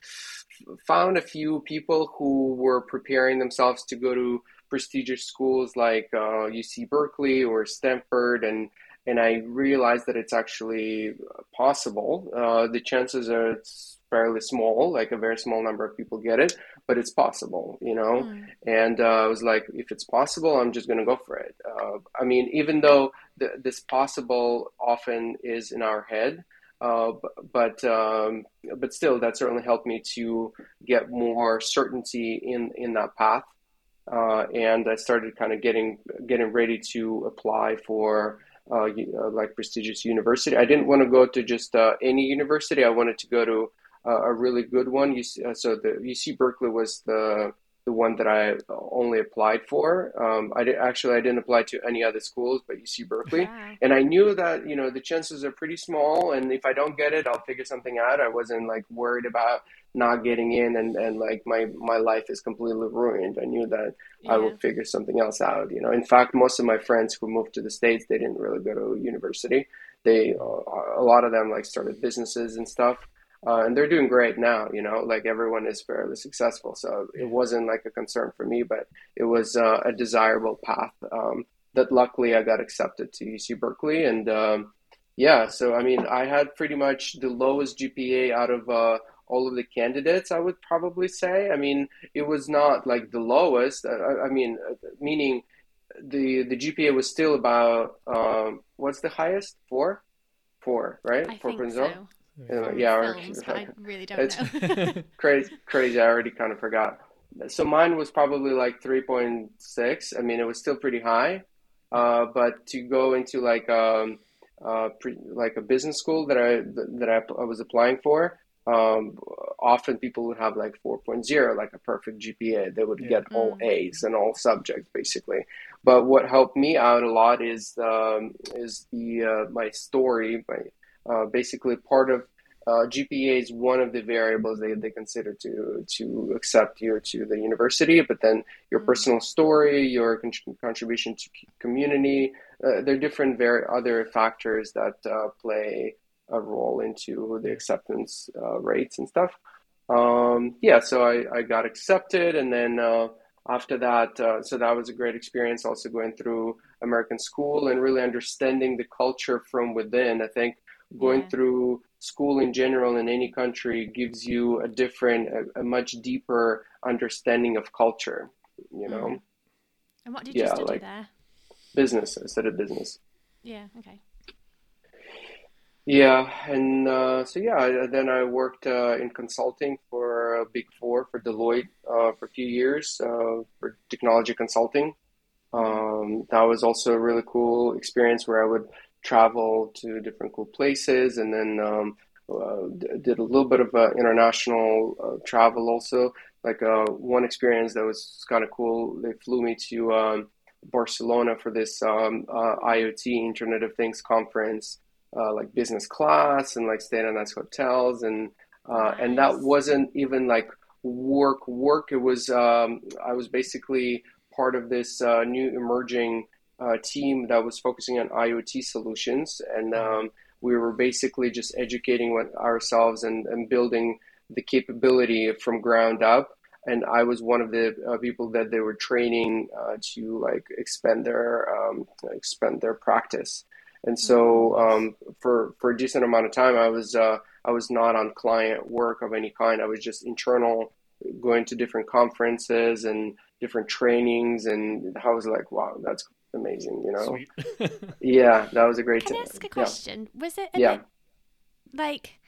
found a few people who were preparing themselves to go to prestigious schools like uh, UC Berkeley or Stanford, and and I realized that it's actually possible. Uh, the chances are it's fairly small, like a very small number of people get it, but it's possible, you know. Mm. And uh, I was like, if it's possible, I'm just going to go for it. Uh, I mean, even though the, this possible often is in our head, uh, but um, but still, that certainly helped me to get more certainty in in that path. Uh, and I started kind of getting getting ready to apply for uh, uh, like prestigious university. I didn't want to go to just uh, any university. I wanted to go to uh, a really good one. UC, uh, so the UC Berkeley was the the one that I only applied for. Um, I did, actually I didn't apply to any other schools, but UC Berkeley, yeah. and I knew that you know the chances are pretty small, and if I don't get it, I'll figure something out. I wasn't like worried about not getting in and, and like my my life is completely ruined i knew that yeah. i would figure something else out you know in fact most of my friends who moved to the states they didn't really go to university they uh, a lot of them like started businesses and stuff uh, and they're doing great now you know like everyone is fairly successful so it wasn't like a concern for me but it was uh, a desirable path um, that luckily i got accepted to uc berkeley and um, yeah so i mean i had pretty much the lowest gpa out of uh, all of the candidates, I would probably say. I mean, it was not like the lowest. I, I mean, meaning the the GPA was still about um, what's the highest? Four, four, right? I Four think so. Uh, yeah, films, or, I really don't it's know. crazy, crazy. I already kind of forgot. So mine was probably like three point six. I mean, it was still pretty high. Uh, but to go into like um, uh, pre, like a business school that I that I, I was applying for, um, often people would have like 4.0, like a perfect GPA. They would yeah. get all mm. A's in all subjects, basically. But what helped me out a lot is um, is the uh, my story. My uh, basically part of uh, GPA is one of the variables they, they consider to to accept you to the university. But then your mm. personal story, your con- contribution to community, uh, there are different very other factors that uh, play a role into the acceptance uh, rates and stuff. Um, yeah, so I, I got accepted, and then uh, after that, uh, so that was a great experience. Also going through American school and really understanding the culture from within. I think going yeah. through school in general in any country gives you a different, a, a much deeper understanding of culture. You know. Mm. And what did you yeah, study like there? Business. I studied business. Yeah. Okay. Yeah, and uh, so yeah, then I worked uh, in consulting for uh, Big Four for Deloitte uh, for a few years uh, for technology consulting. Um, that was also a really cool experience where I would travel to different cool places, and then um, uh, did a little bit of uh, international uh, travel also. Like one experience that was kind of cool, they flew me to um, Barcelona for this um, IoT Internet of Things conference uh, like business class and like staying in nice hotels and uh, nice. and that wasn't even like work work. It was um, I was basically part of this uh, new emerging uh, team that was focusing on IoT solutions, and um, we were basically just educating ourselves and, and building the capability from ground up and I was one of the uh, people that they were training uh, to like expand their um, expand their practice. And so mm-hmm. um, for for a decent amount of time, I was uh, I was not on client work of any kind. I was just internal, going to different conferences and different trainings, and I was like, wow, that's amazing, you know. yeah, that was a great. Can I ask a question? Yeah. Was it yeah. Bit, like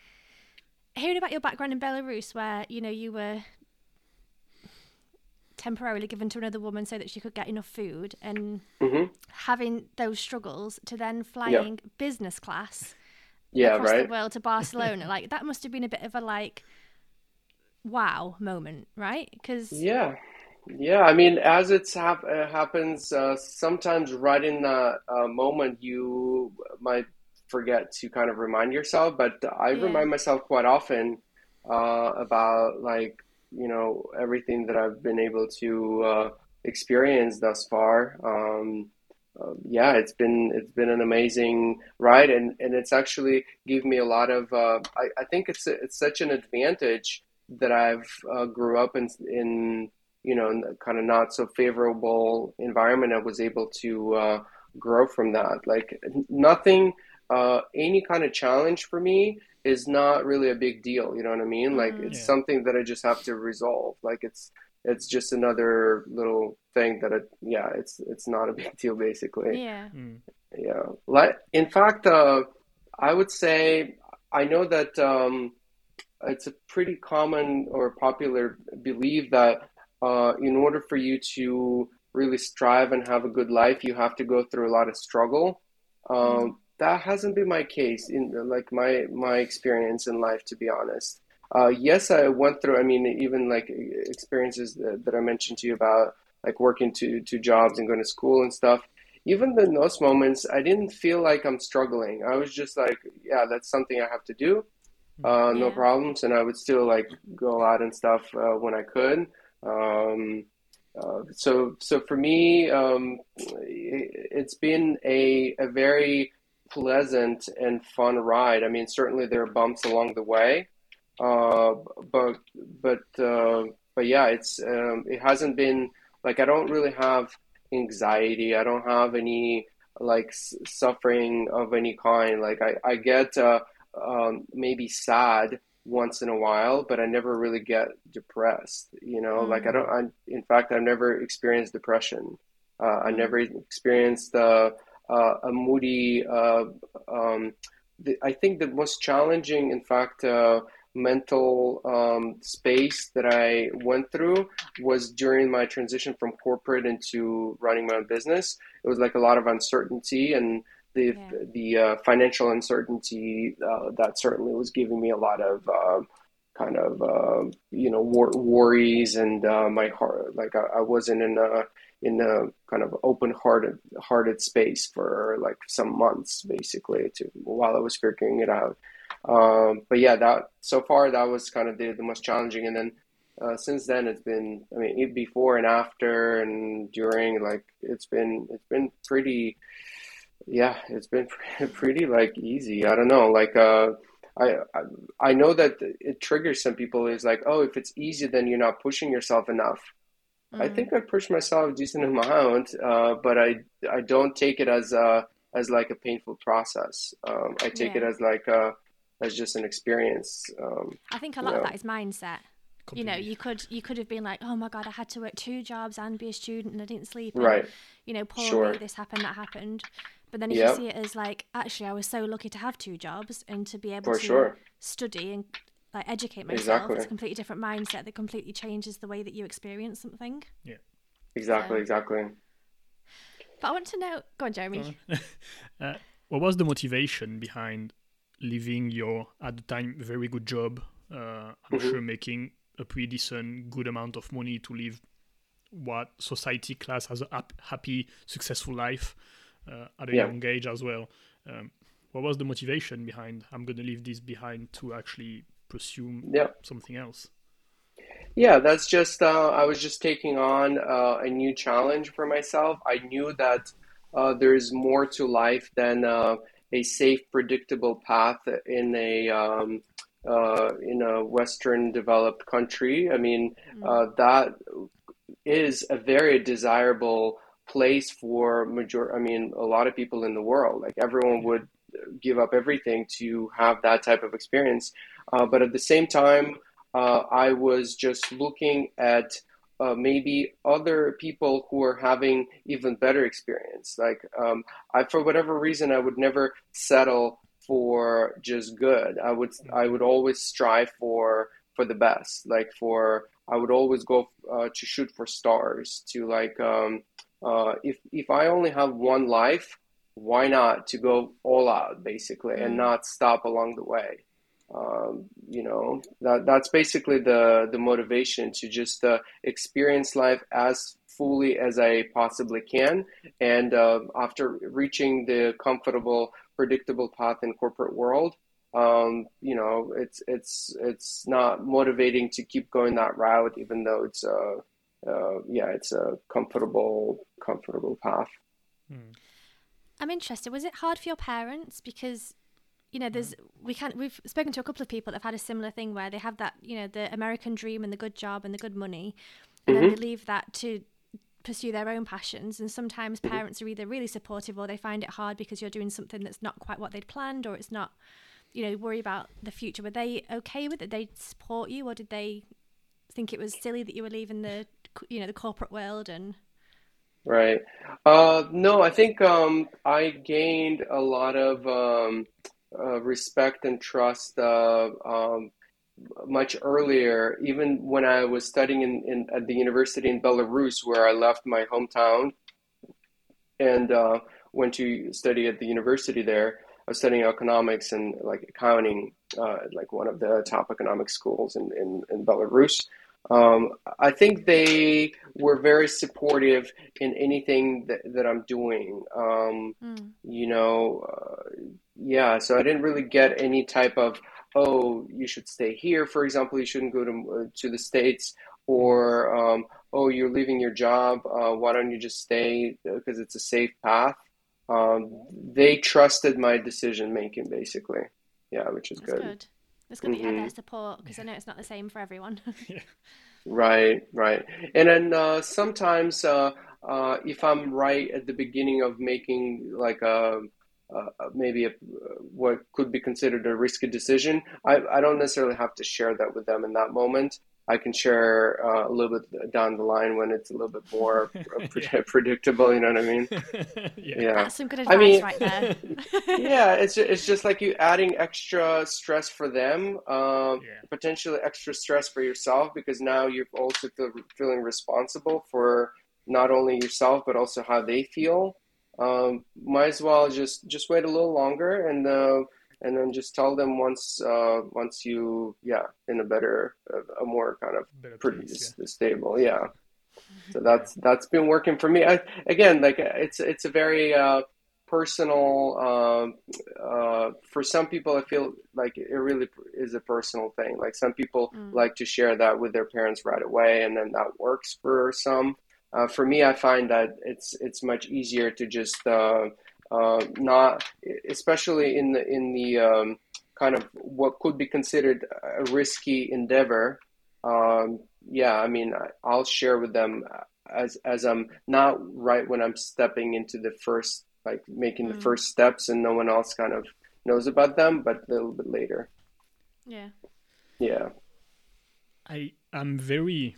hearing about your background in Belarus, where you know you were temporarily given to another woman so that she could get enough food and mm-hmm. having those struggles to then flying yeah. business class yeah, across right? the world to Barcelona like that must have been a bit of a like wow moment right because yeah yeah I mean as it hap- uh, happens uh, sometimes right in the uh, moment you might forget to kind of remind yourself but I yeah. remind myself quite often uh, about like you know everything that I've been able to uh, experience thus far. Um, uh, yeah, it's been it's been an amazing ride, and, and it's actually given me a lot of. Uh, I, I think it's it's such an advantage that I've uh, grew up in in you know kind of not so favorable environment. I was able to uh, grow from that. Like nothing, uh, any kind of challenge for me is not really a big deal. You know what I mean? Like mm-hmm. it's yeah. something that I just have to resolve. Like it's it's just another little thing that it yeah it's it's not a big deal basically. Yeah. Mm. Yeah. Like in fact, uh, I would say I know that um, it's a pretty common or popular belief that uh, in order for you to really strive and have a good life, you have to go through a lot of struggle. Um, mm that hasn't been my case in like my my experience in life to be honest. Uh, yes i went through i mean even like experiences that, that i mentioned to you about like working two two jobs and going to school and stuff. Even in those moments i didn't feel like i'm struggling. I was just like yeah that's something i have to do. Uh, no yeah. problems and i would still like go out and stuff uh, when i could um, uh, so so for me um, it, has been a, a very pleasant and fun ride. I mean, certainly there are bumps along the way, uh, but but uh, but yeah, it's um, it hasn't been like I don't really have anxiety. I don't have any like suffering of any kind. Like I I get uh, um, maybe sad once in a while, but I never really get depressed. You know, mm-hmm. like I don't. I, in fact, I've never experienced depression. Uh, I never experienced uh, uh, a moody. Uh, um, the, I think the most challenging, in fact, uh, mental um, space that I went through was during my transition from corporate into running my own business. It was like a lot of uncertainty and the yeah. the uh, financial uncertainty uh, that certainly was giving me a lot of uh, kind of uh, you know wor- worries and my heart like I, I wasn't in a in a kind of open hearted hearted space for like some months basically to while I was figuring it out. Um, but yeah, that so far that was kind of the, the most challenging. And then uh, since then it's been I mean before and after and during like it's been it's been pretty yeah it's been pretty like easy. I don't know like uh I, I know that it triggers some people is like oh if it's easy then you're not pushing yourself enough Mm. I think I push myself a decent amount, uh, but I I don't take it as a as like a painful process. Um, I take yeah. it as like a as just an experience. Um, I think a lot of that is mindset. You know, you could you could have been like, oh my god, I had to work two jobs and be a student and I didn't sleep. And, right. You know, poor sure. me, this happened, that happened. But then if yep. you see it as like, actually, I was so lucky to have two jobs and to be able For to sure. study and like educate myself. Exactly. It's a completely different mindset that completely changes the way that you experience something. Yeah. Exactly, so, exactly. But I want to know go on, Jeremy. uh, what was the motivation behind leaving your at the time very good job? Uh, I'm mm-hmm. sure making a pretty decent good amount of money to live what society class has a happy, successful life at a yeah. young age as well. Um, what was the motivation behind i'm going to leave this behind to actually pursue yeah. something else yeah that's just uh, i was just taking on uh, a new challenge for myself i knew that uh, there's more to life than uh, a safe predictable path in a um, uh, in a western developed country i mean mm. that is a very desirable place for major i mean a lot of people in the world. Like everyone would give up everything to have that type of experience. Uh, but at the same time uh, i was just looking at uh, maybe other people who are having even better experience. Like um, I, for whatever reason i would never settle for just good. I would i would always strive for for the best. Like for i would always go uh, to shoot for stars to like um, uh, if if I only have one life, why not to go all out basically mm. and not stop along the way? Um, you know that that's basically the the motivation to just uh, experience life as fully as I possibly can, and uh, after reaching the comfortable, predictable path in corporate world. Um, you know, it's it's it's not motivating to keep going that route, even though it's uh, yeah, it's a comfortable, comfortable path. Hmm. I'm interested. Was it hard for your parents because you know there's we can't. we've spoken to a couple of people that have had a similar thing where they have that you know the American dream and the good job and the good money, and mm-hmm. then they leave that to pursue their own passions and sometimes mm-hmm. parents are either really supportive or they find it hard because you're doing something that's not quite what they'd planned or it's not you know worry about the future were they okay with it they support you or did they think it was silly that you were leaving the you know the corporate world and right uh, no i think um, i gained a lot of um, uh, respect and trust uh, um, much earlier even when i was studying in, in, at the university in belarus where i left my hometown and uh, went to study at the university there I was studying economics and like accounting, uh, like one of the top economic schools in, in, in Belarus. Um, I think they were very supportive in anything that, that I'm doing. Um, mm. You know, uh, yeah, so I didn't really get any type of, oh, you should stay here, for example, you shouldn't go to, uh, to the States, or, um, oh, you're leaving your job, uh, why don't you just stay because it's a safe path. Um, they trusted my decision making, basically. Yeah, which is That's good. Good. It's good mm-hmm. that you their support because I know it's not the same for everyone. yeah. Right, right. And then uh, sometimes, uh, uh, if I'm right at the beginning of making like a, a maybe a, what could be considered a risky decision, I, I don't necessarily have to share that with them in that moment. I can share uh, a little bit down the line when it's a little bit more pre- predictable. You know what I mean? yeah. yeah. That's some good advice I mean, right there. yeah, it's it's just like you adding extra stress for them, um, yeah. potentially extra stress for yourself because now you're also feel, feeling responsible for not only yourself but also how they feel. Um, might as well just just wait a little longer and. Uh, and then just tell them once uh, once you yeah in a better a, a more kind of pretty place, yeah. stable yeah so that's that's been working for me I, again like it's it's a very uh, personal um, uh, for some people i feel like it really is a personal thing like some people mm. like to share that with their parents right away and then that works for some uh, for me i find that it's it's much easier to just uh, not especially in the in the um, kind of what could be considered a risky endeavor. Um, yeah, I mean, I'll share with them as as I'm not right when I'm stepping into the first, like making mm. the first steps, and no one else kind of knows about them, but a little bit later. Yeah. Yeah. I am very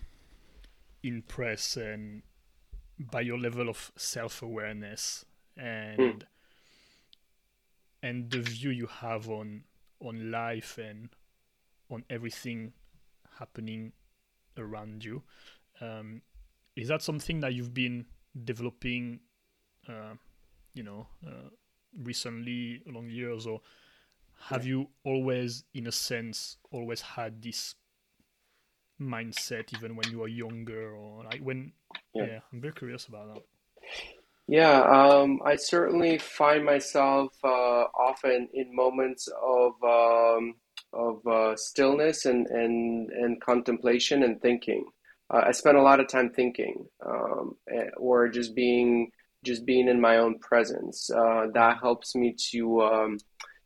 impressed and by your level of self awareness and mm. and the view you have on on life and on everything happening around you. Um, is that something that you've been developing, uh, you know, uh, recently along the years, or have you always, in a sense, always had this mindset even when you were younger, or like when? Yeah, yeah I'm very curious about that. Yeah, um, I certainly find myself uh, often in moments of um, of uh, stillness and, and and contemplation and thinking. Uh, I spend a lot of time thinking, um, eh, or just being just being in my own presence. Uh, that helps me to um,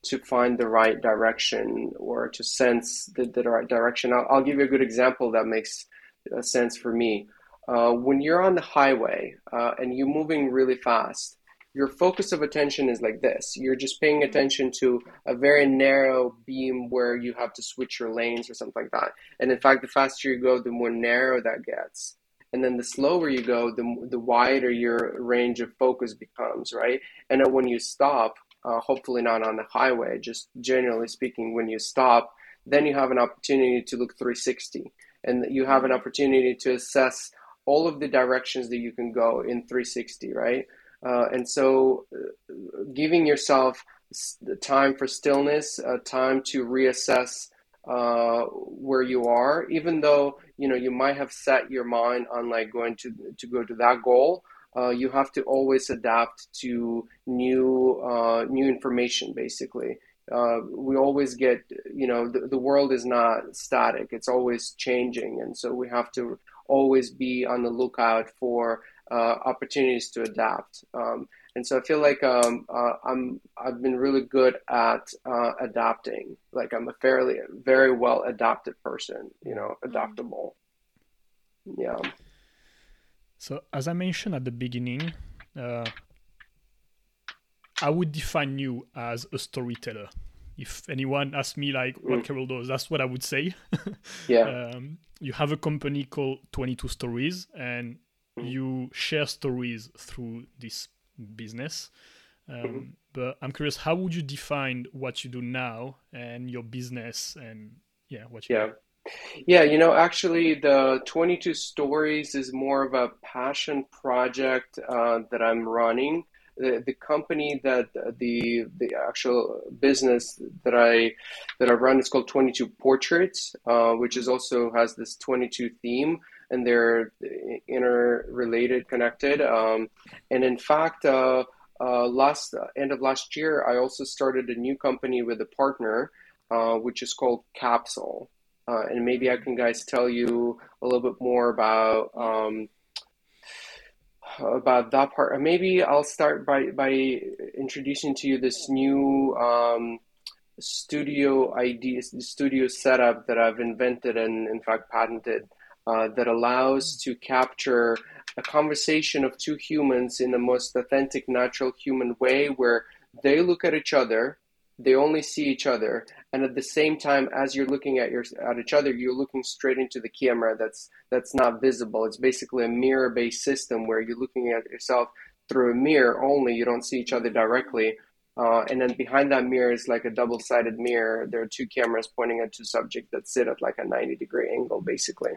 to find the right direction or to sense the, the right direction. I'll, I'll give you a good example that makes uh, sense for me. Uh, when you're on the highway uh, and you're moving really fast, your focus of attention is like this. You're just paying attention to a very narrow beam where you have to switch your lanes or something like that. And in fact, the faster you go, the more narrow that gets. And then the slower you go, the, the wider your range of focus becomes, right? And then when you stop, uh, hopefully not on the highway, just generally speaking, when you stop, then you have an opportunity to look 360 and you have an opportunity to assess all of the directions that you can go in 360, right? Uh, and so, uh, giving yourself the time for stillness, uh, time to reassess uh, where you are, even though you know you might have set your mind on like going to to go to that goal. Uh, you have to always adapt to new uh, new information, basically. we always get, you know, the, the world is not static; it's always changing, and so we have to always be on the lookout for uh, opportunities to adapt. Um, and so I feel like um, uh, I'm I've been really good at uh, adapting. Like I'm a fairly very well adapted person. You know, mm-hmm. adaptable. Yeah. So as I mentioned at the beginning, uh, I would define you as a storyteller. If anyone asks me like what mm. Carol does, that's what I would say. yeah. Um, you have a company called 22 Stories, and mm-hmm. you share stories through this business. Um, mm-hmm. But I'm curious, how would you define what you do now and your business and yeah, what you yeah. do? Yeah, you know, actually, the 22 Stories is more of a passion project uh, that I'm running. The, the company that the the actual business that I that I run is called 22 Portraits, uh, which is also has this 22 theme and they're interrelated, connected. Um, and in fact, uh, uh, last uh, end of last year, I also started a new company with a partner, uh, which is called Capsule. Uh, and maybe I can guys tell you a little bit more about um, about that part. Maybe I'll start by by introducing to you this new. Um, studio idea, studio setup that I've invented and in fact patented uh, that allows to capture a conversation of two humans in the most authentic, natural human way where they look at each other, they only see each other, and at the same time, as you're looking at your at each other, you're looking straight into the camera. That's that's not visible. It's basically a mirror-based system where you're looking at yourself through a mirror only. You don't see each other directly. Uh, and then behind that mirror is like a double-sided mirror. There are two cameras pointing at two subjects that sit at like a 90 degree angle, basically.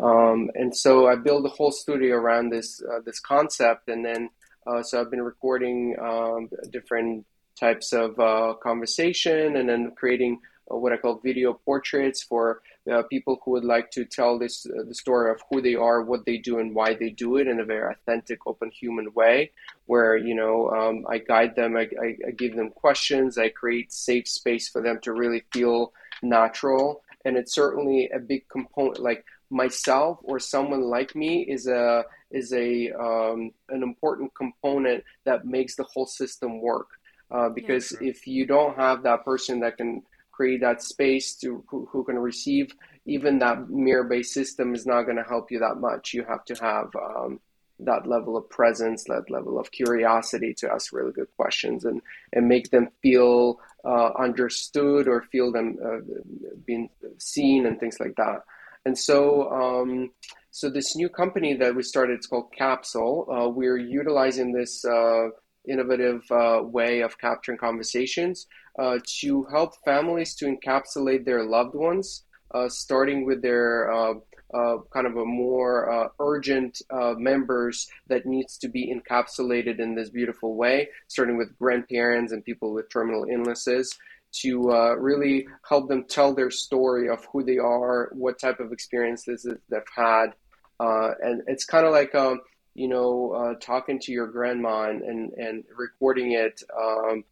Um, and so I built a whole studio around this uh, this concept, and then uh, so I've been recording um, different types of uh, conversation, and then creating uh, what I call video portraits for uh, people who would like to tell this uh, the story of who they are, what they do, and why they do it in a very authentic, open, human way. Where you know um, I guide them, I, I, I give them questions, I create safe space for them to really feel natural, and it's certainly a big component like myself or someone like me is a is a um, an important component that makes the whole system work. Uh, because yeah, sure. if you don't have that person that can create that space to who, who can receive, even that mirror based system is not going to help you that much. You have to have um, that level of presence, that level of curiosity to ask really good questions and, and make them feel uh, understood or feel them uh, being seen and things like that. And so, um, so this new company that we started, it's called Capsule. Uh, we're utilizing this uh, innovative uh, way of capturing conversations uh, to help families to encapsulate their loved ones, uh, starting with their uh, kind of a more urgent members that needs to be encapsulated in this beautiful way, starting with grandparents and people with terminal illnesses to uh, really help them tell their story of who they are, what type of experiences they've had. Uh, and it's kind of like um, you know, uh, talking to your grandma and, and, and recording it. Um,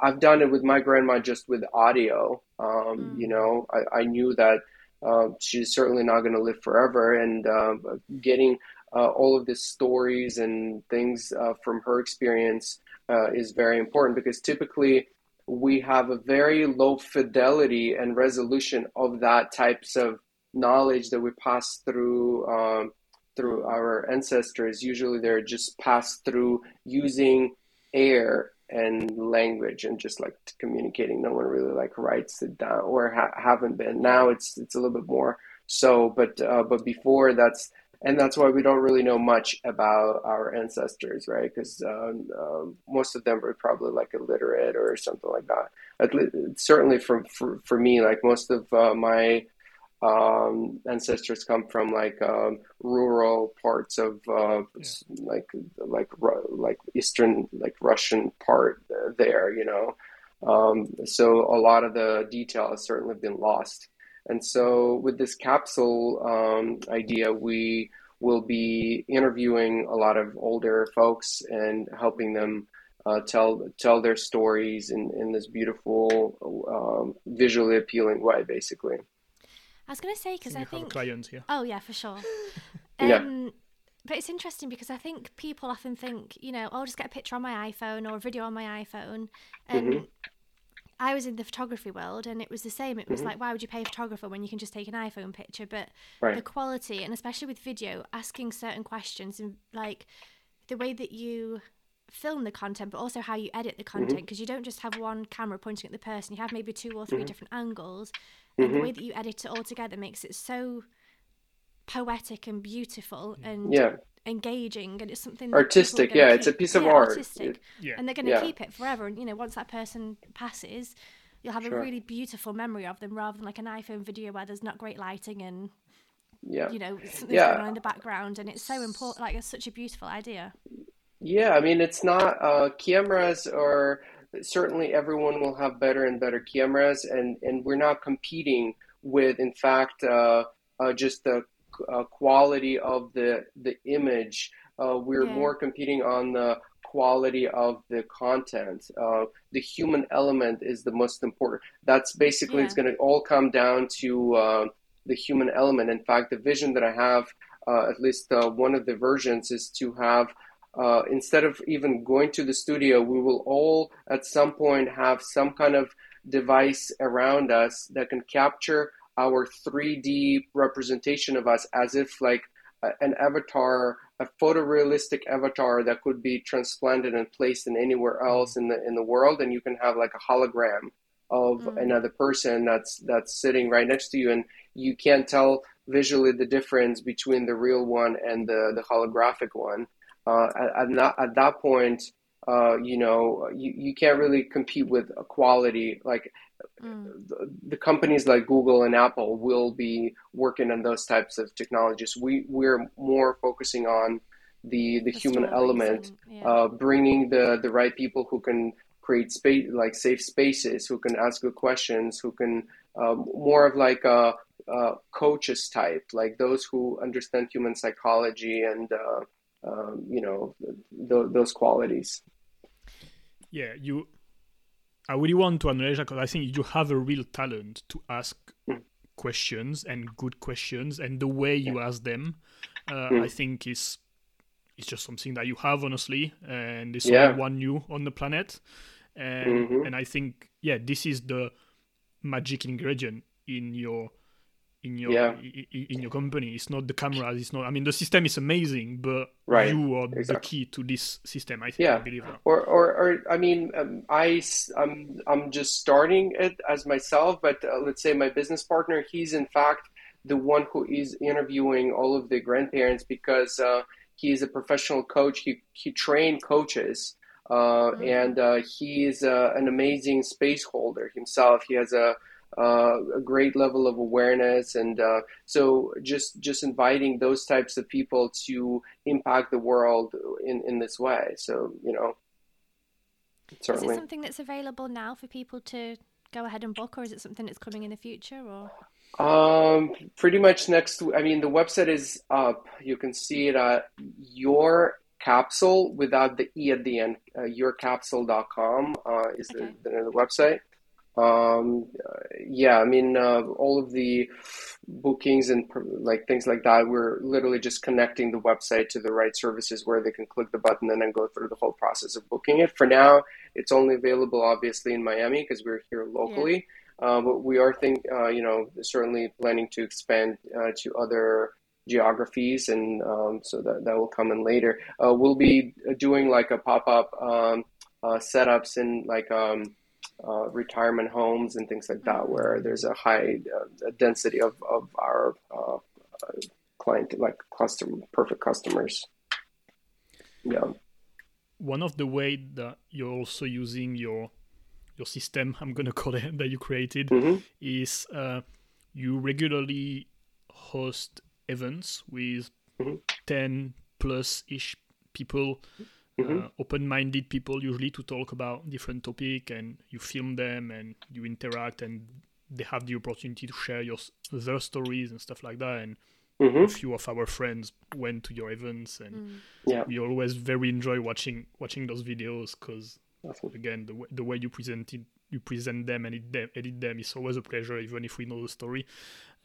I've done it with my grandma just with audio. Um, mm. You know, I, I knew that uh, she's certainly not going to live forever, and uh, getting uh, all of the stories and things uh, from her experience uh, is very important because typically we have a very low fidelity and resolution of that types of knowledge that we pass through um, through our ancestors. Usually, they're just passed through using air and language and just like communicating. No one really like writes it down or ha- haven't been. Now it's it's a little bit more so, but uh, but before that's and that's why we don't really know much about our ancestors, right? Because um, um, most of them were probably like illiterate or something like that. At least, certainly, from for for me, like most of uh, my um, ancestors come from like um, rural parts of uh, yeah. like like like eastern like Russian part there, you know. Um, so a lot of the detail has certainly been lost. And so with this capsule um, idea, we will be interviewing a lot of older folks and helping them uh, tell tell their stories in, in this beautiful, um, visually appealing way, basically. I was going to say because I think clients here. Oh yeah, for sure. um, yeah. But it's interesting because I think people often think, you know, oh, I'll just get a picture on my iPhone or a video on my iPhone, and mm-hmm. I was in the photography world and it was the same. It was mm-hmm. like, why would you pay a photographer when you can just take an iPhone picture? But right. the quality, and especially with video, asking certain questions and like the way that you film the content, but also how you edit the content, because mm-hmm. you don't just have one camera pointing at the person, you have maybe two or 3 mm-hmm. different angles. And the mm-hmm. way that you edit it all together makes it so poetic and beautiful and yeah engaging and it's something artistic yeah keep, it's a piece of yeah, art artistic, yeah. and they're going to yeah. keep it forever and you know once that person passes you'll have sure. a really beautiful memory of them rather than like an iphone video where there's not great lighting and yeah you know something's yeah. going on in the background and it's so important like it's such a beautiful idea yeah i mean it's not uh cameras or certainly everyone will have better and better cameras and and we're not competing with in fact uh, uh, just the uh, quality of the the image. Uh, we're yeah. more competing on the quality of the content. Uh, the human element is the most important. That's basically yeah. it's going to all come down to uh, the human element. In fact, the vision that I have, uh, at least uh, one of the versions, is to have. Instead of even going to the studio, we will all at some point have some kind of device around us that can capture our 3D representation of us as if like an avatar, a photorealistic avatar that could be transplanted and placed in anywhere else in the in the world, and you can have like a hologram of mm. another person that's that's sitting right next to you, and you can't tell visually the difference between the real one and the the holographic one. Uh, at, at, that, at that point, uh, you know, you, you can't really compete with quality. Like mm. the, the, companies like Google and Apple will be working on those types of technologies. We we're more focusing on the the, the human element, yeah. uh, bringing the the right people who can create space like safe spaces, who can ask good questions, who can um, more of like a, a, coaches type, like those who understand human psychology and. Uh, um, you know th- those qualities yeah, you. I really want to acknowledge that because I think you have a real talent to ask mm. questions and good questions, and the way you yeah. ask them, uh, mm. I think is it's just something that you have honestly, and there's yeah. only one you on the planet, and mm-hmm. and I think yeah, this is the magic ingredient in your in your yeah. in your company. It's not the cameras. It's not. I mean, the system is amazing, but right. you are exactly. the key to this system. I think. Yeah. I believe that. Or, or, or I mean, um, I I'm I'm just starting it as myself, but uh, let's say my business partner, he's in fact the one who is interviewing all of the grandparents because uh, he is a professional coach. He he trained coaches. Uh, mm-hmm. and uh, he is uh, an amazing space holder himself. He has a uh, a great level of awareness, and uh, so just just inviting those types of people to impact the world in in this way. So you know, certainly. Is it something that's available now for people to go ahead and book, or is it something that's coming in the future, or? Um, pretty much next. I mean, the website is up. You can see it at your capsule without the e at the end. Uh, yourcapsule.com uh, is okay. the, the, the website. Um, yeah, I mean, uh, all of the bookings and like things like that, we're literally just connecting the website to the right services where they can click the button and then go through the whole process of booking it. For now, it's only available obviously in Miami because we're here locally. Yeah. Uh, but we are think, uh, you know, certainly planning to expand uh, to other geographies, and um, so that that will come in later. Uh, we'll be doing like a pop up um, uh, setups in like. Um, uh, retirement homes and things like that, where there's a high uh, density of, of our uh, client, like custom, perfect customers. Yeah. One of the way that you're also using your your system, I'm gonna call it that you created, mm-hmm. is uh, you regularly host events with mm-hmm. ten plus ish people mm-hmm. uh, open-minded people usually to talk about different topic and you film them and you interact and they have the opportunity to share your their stories and stuff like that and mm-hmm. a few of our friends went to your events and mm. yeah. we always very enjoy watching watching those videos because again the, the way you present it you present them and edit them, edit them is always a pleasure even if we know the story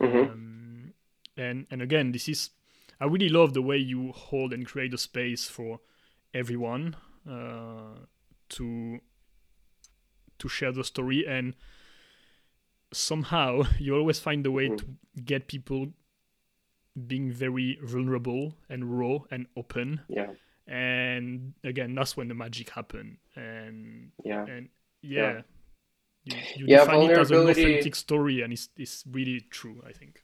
mm-hmm. um, and and again this is i really love the way you hold and create a space for everyone uh, to to share the story and somehow you always find a way to get people being very vulnerable and raw and open. Yeah. And again that's when the magic happen and yeah. and yeah, yeah. you, you yeah, define it as an authentic story and it's, it's really true i think.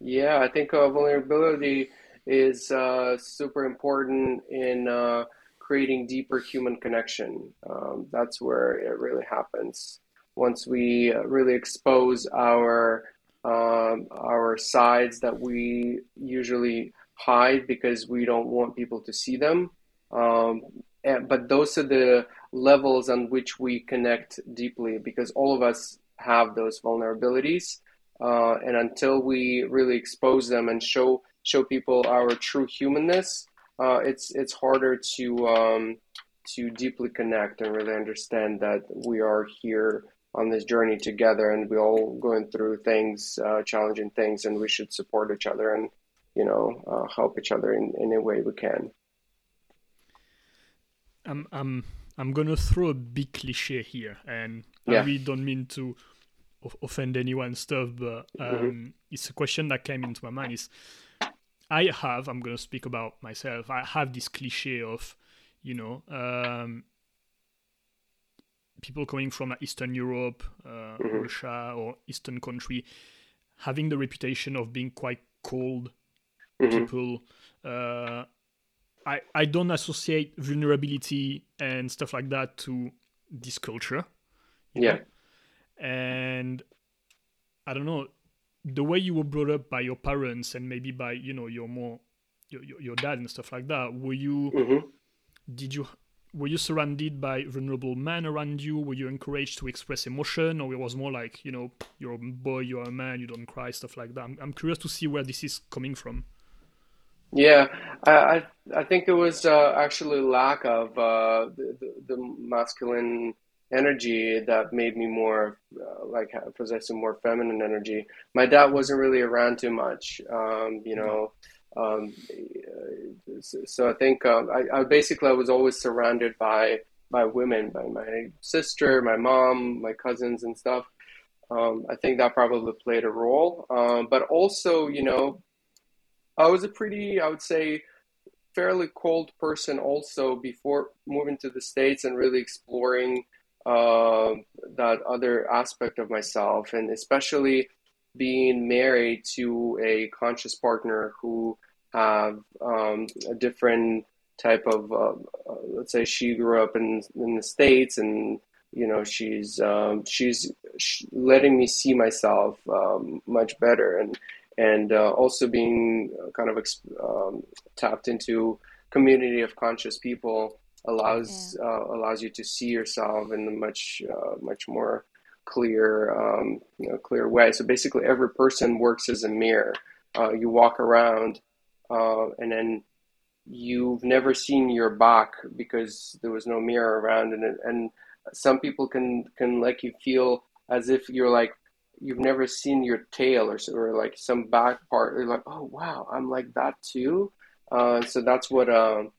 Yeah i think uh, vulnerability is uh, super important in uh, creating deeper human connection. Um, that's where it really happens. Once we uh, really expose our um, our sides that we usually hide because we don't want people to see them. Um, and, but those are the levels on which we connect deeply because all of us have those vulnerabilities. Uh, and until we really expose them and show show people our true humanness, uh, it's it's harder to um, to deeply connect and really understand that we are here on this journey together and we're all going through things, uh, challenging things, and we should support each other and you know uh, help each other in, in any way we can. I'm I'm I'm gonna throw a big cliche here, and yeah. I really don't mean to offend anyone stuff, but mm-hmm. um, mm-hmm. it's a question that came into my mind. Is I have, I'm going to speak about myself, I have this cliche of, you know, um, people coming from Eastern Europe, uh, mm-hmm. Russia, or Eastern country, having the reputation of being quite cold mm-hmm. people. Uh, I, I don't associate vulnerability and stuff like that to this culture. Yeah. Know? And I don't know, the way you were brought up by your parents and maybe by you know your more your, your dad and stuff like that were you mm-hmm. did you were you surrounded by vulnerable men around you? Were you encouraged to express emotion or it was more like you know you're a boy you're a man you don't cry stuff like that? I'm, I'm curious to see where this is coming from. Yeah i i think it was uh, actually lack of uh, the, the, the masculine energy that made me more uh, like possessing more feminine energy. My dad wasn't really around too much, um, you know. Um, so I think um, I, I, basically I was always surrounded by by women, by my sister, my mom, my cousins, and stuff. Um, I think that probably played a role, um, but also, you know, I was a pretty, I would say, fairly cold person also before moving to the states and really exploring uh, that other aspect of myself, and especially being married to a conscious partner who have um, a different type of uh, uh, let's say she grew up in in the states and you know she's um, she's letting me see myself um, much better and and uh, also being kind of um, tapped into community of conscious people allows yeah. uh, allows you to see yourself in a much uh, much more clear um, you know clear way. So basically, every person works as a mirror. Uh, you walk around, uh, and then you've never seen your back because there was no mirror around, and and some people can can like you feel as if you're like you've never seen your tail or, or like some back part. You're like, oh wow, I'm like that too. Uh, so that's what. Um,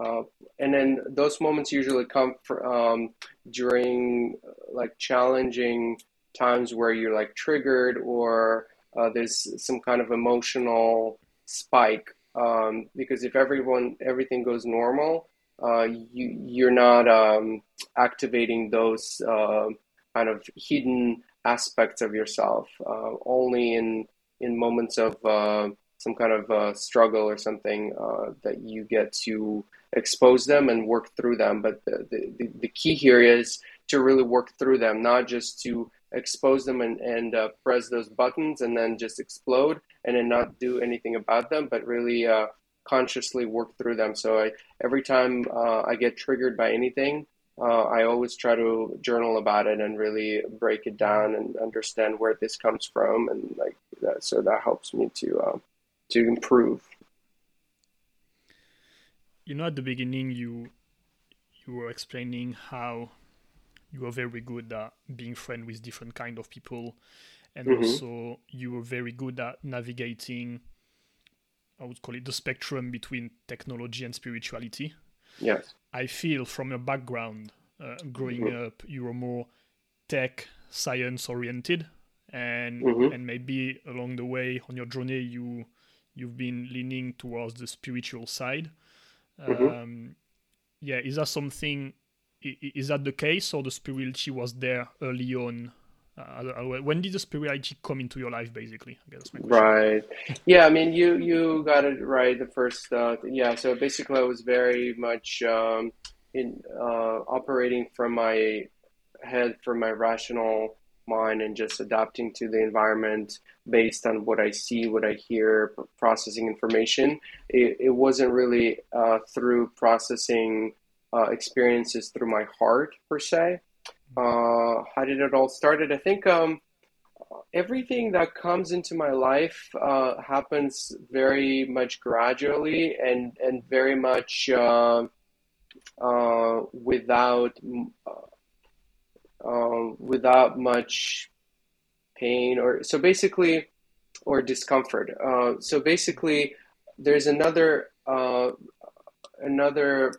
uh, and then those moments usually come um, during like challenging times where you're like triggered or uh, there's some kind of emotional spike. Um, because if everyone everything goes normal, uh, you you're not um, activating those uh, kind of hidden aspects of yourself. Uh, only in in moments of uh, some kind of uh, struggle or something uh, that you get to expose them and work through them. But the, the, the key here is to really work through them, not just to expose them and, and uh, press those buttons and then just explode and then not do anything about them, but really uh, consciously work through them. So I, every time uh, I get triggered by anything, uh, I always try to journal about it and really break it down and understand where this comes from, and like that. So that helps me to uh, to improve. You know, at the beginning, you you were explaining how you are very good at being friend with different kind of people, and mm-hmm. also you were very good at navigating. I would call it the spectrum between technology and spirituality. Yes. I feel from your background, uh, growing mm-hmm. up, you were more tech science oriented, and mm-hmm. and maybe along the way on your journey, you you've been leaning towards the spiritual side. Mm-hmm. Um, yeah, is that something? Is that the case, or the spirituality was there early on? Uh, when did the spirituality come into your life, basically? I guess Right. Yeah, I mean, you you got it right the first. Uh, yeah, so basically, I was very much um, in uh, operating from my head, from my rational mind and just adapting to the environment based on what I see, what I hear, processing information. It, it wasn't really uh, through processing uh, experiences through my heart per se. Uh, how did it all started? I think um, everything that comes into my life uh, happens very much gradually and and very much uh, uh, without um, without much pain or so basically or discomfort. Uh, so basically, there's another uh, another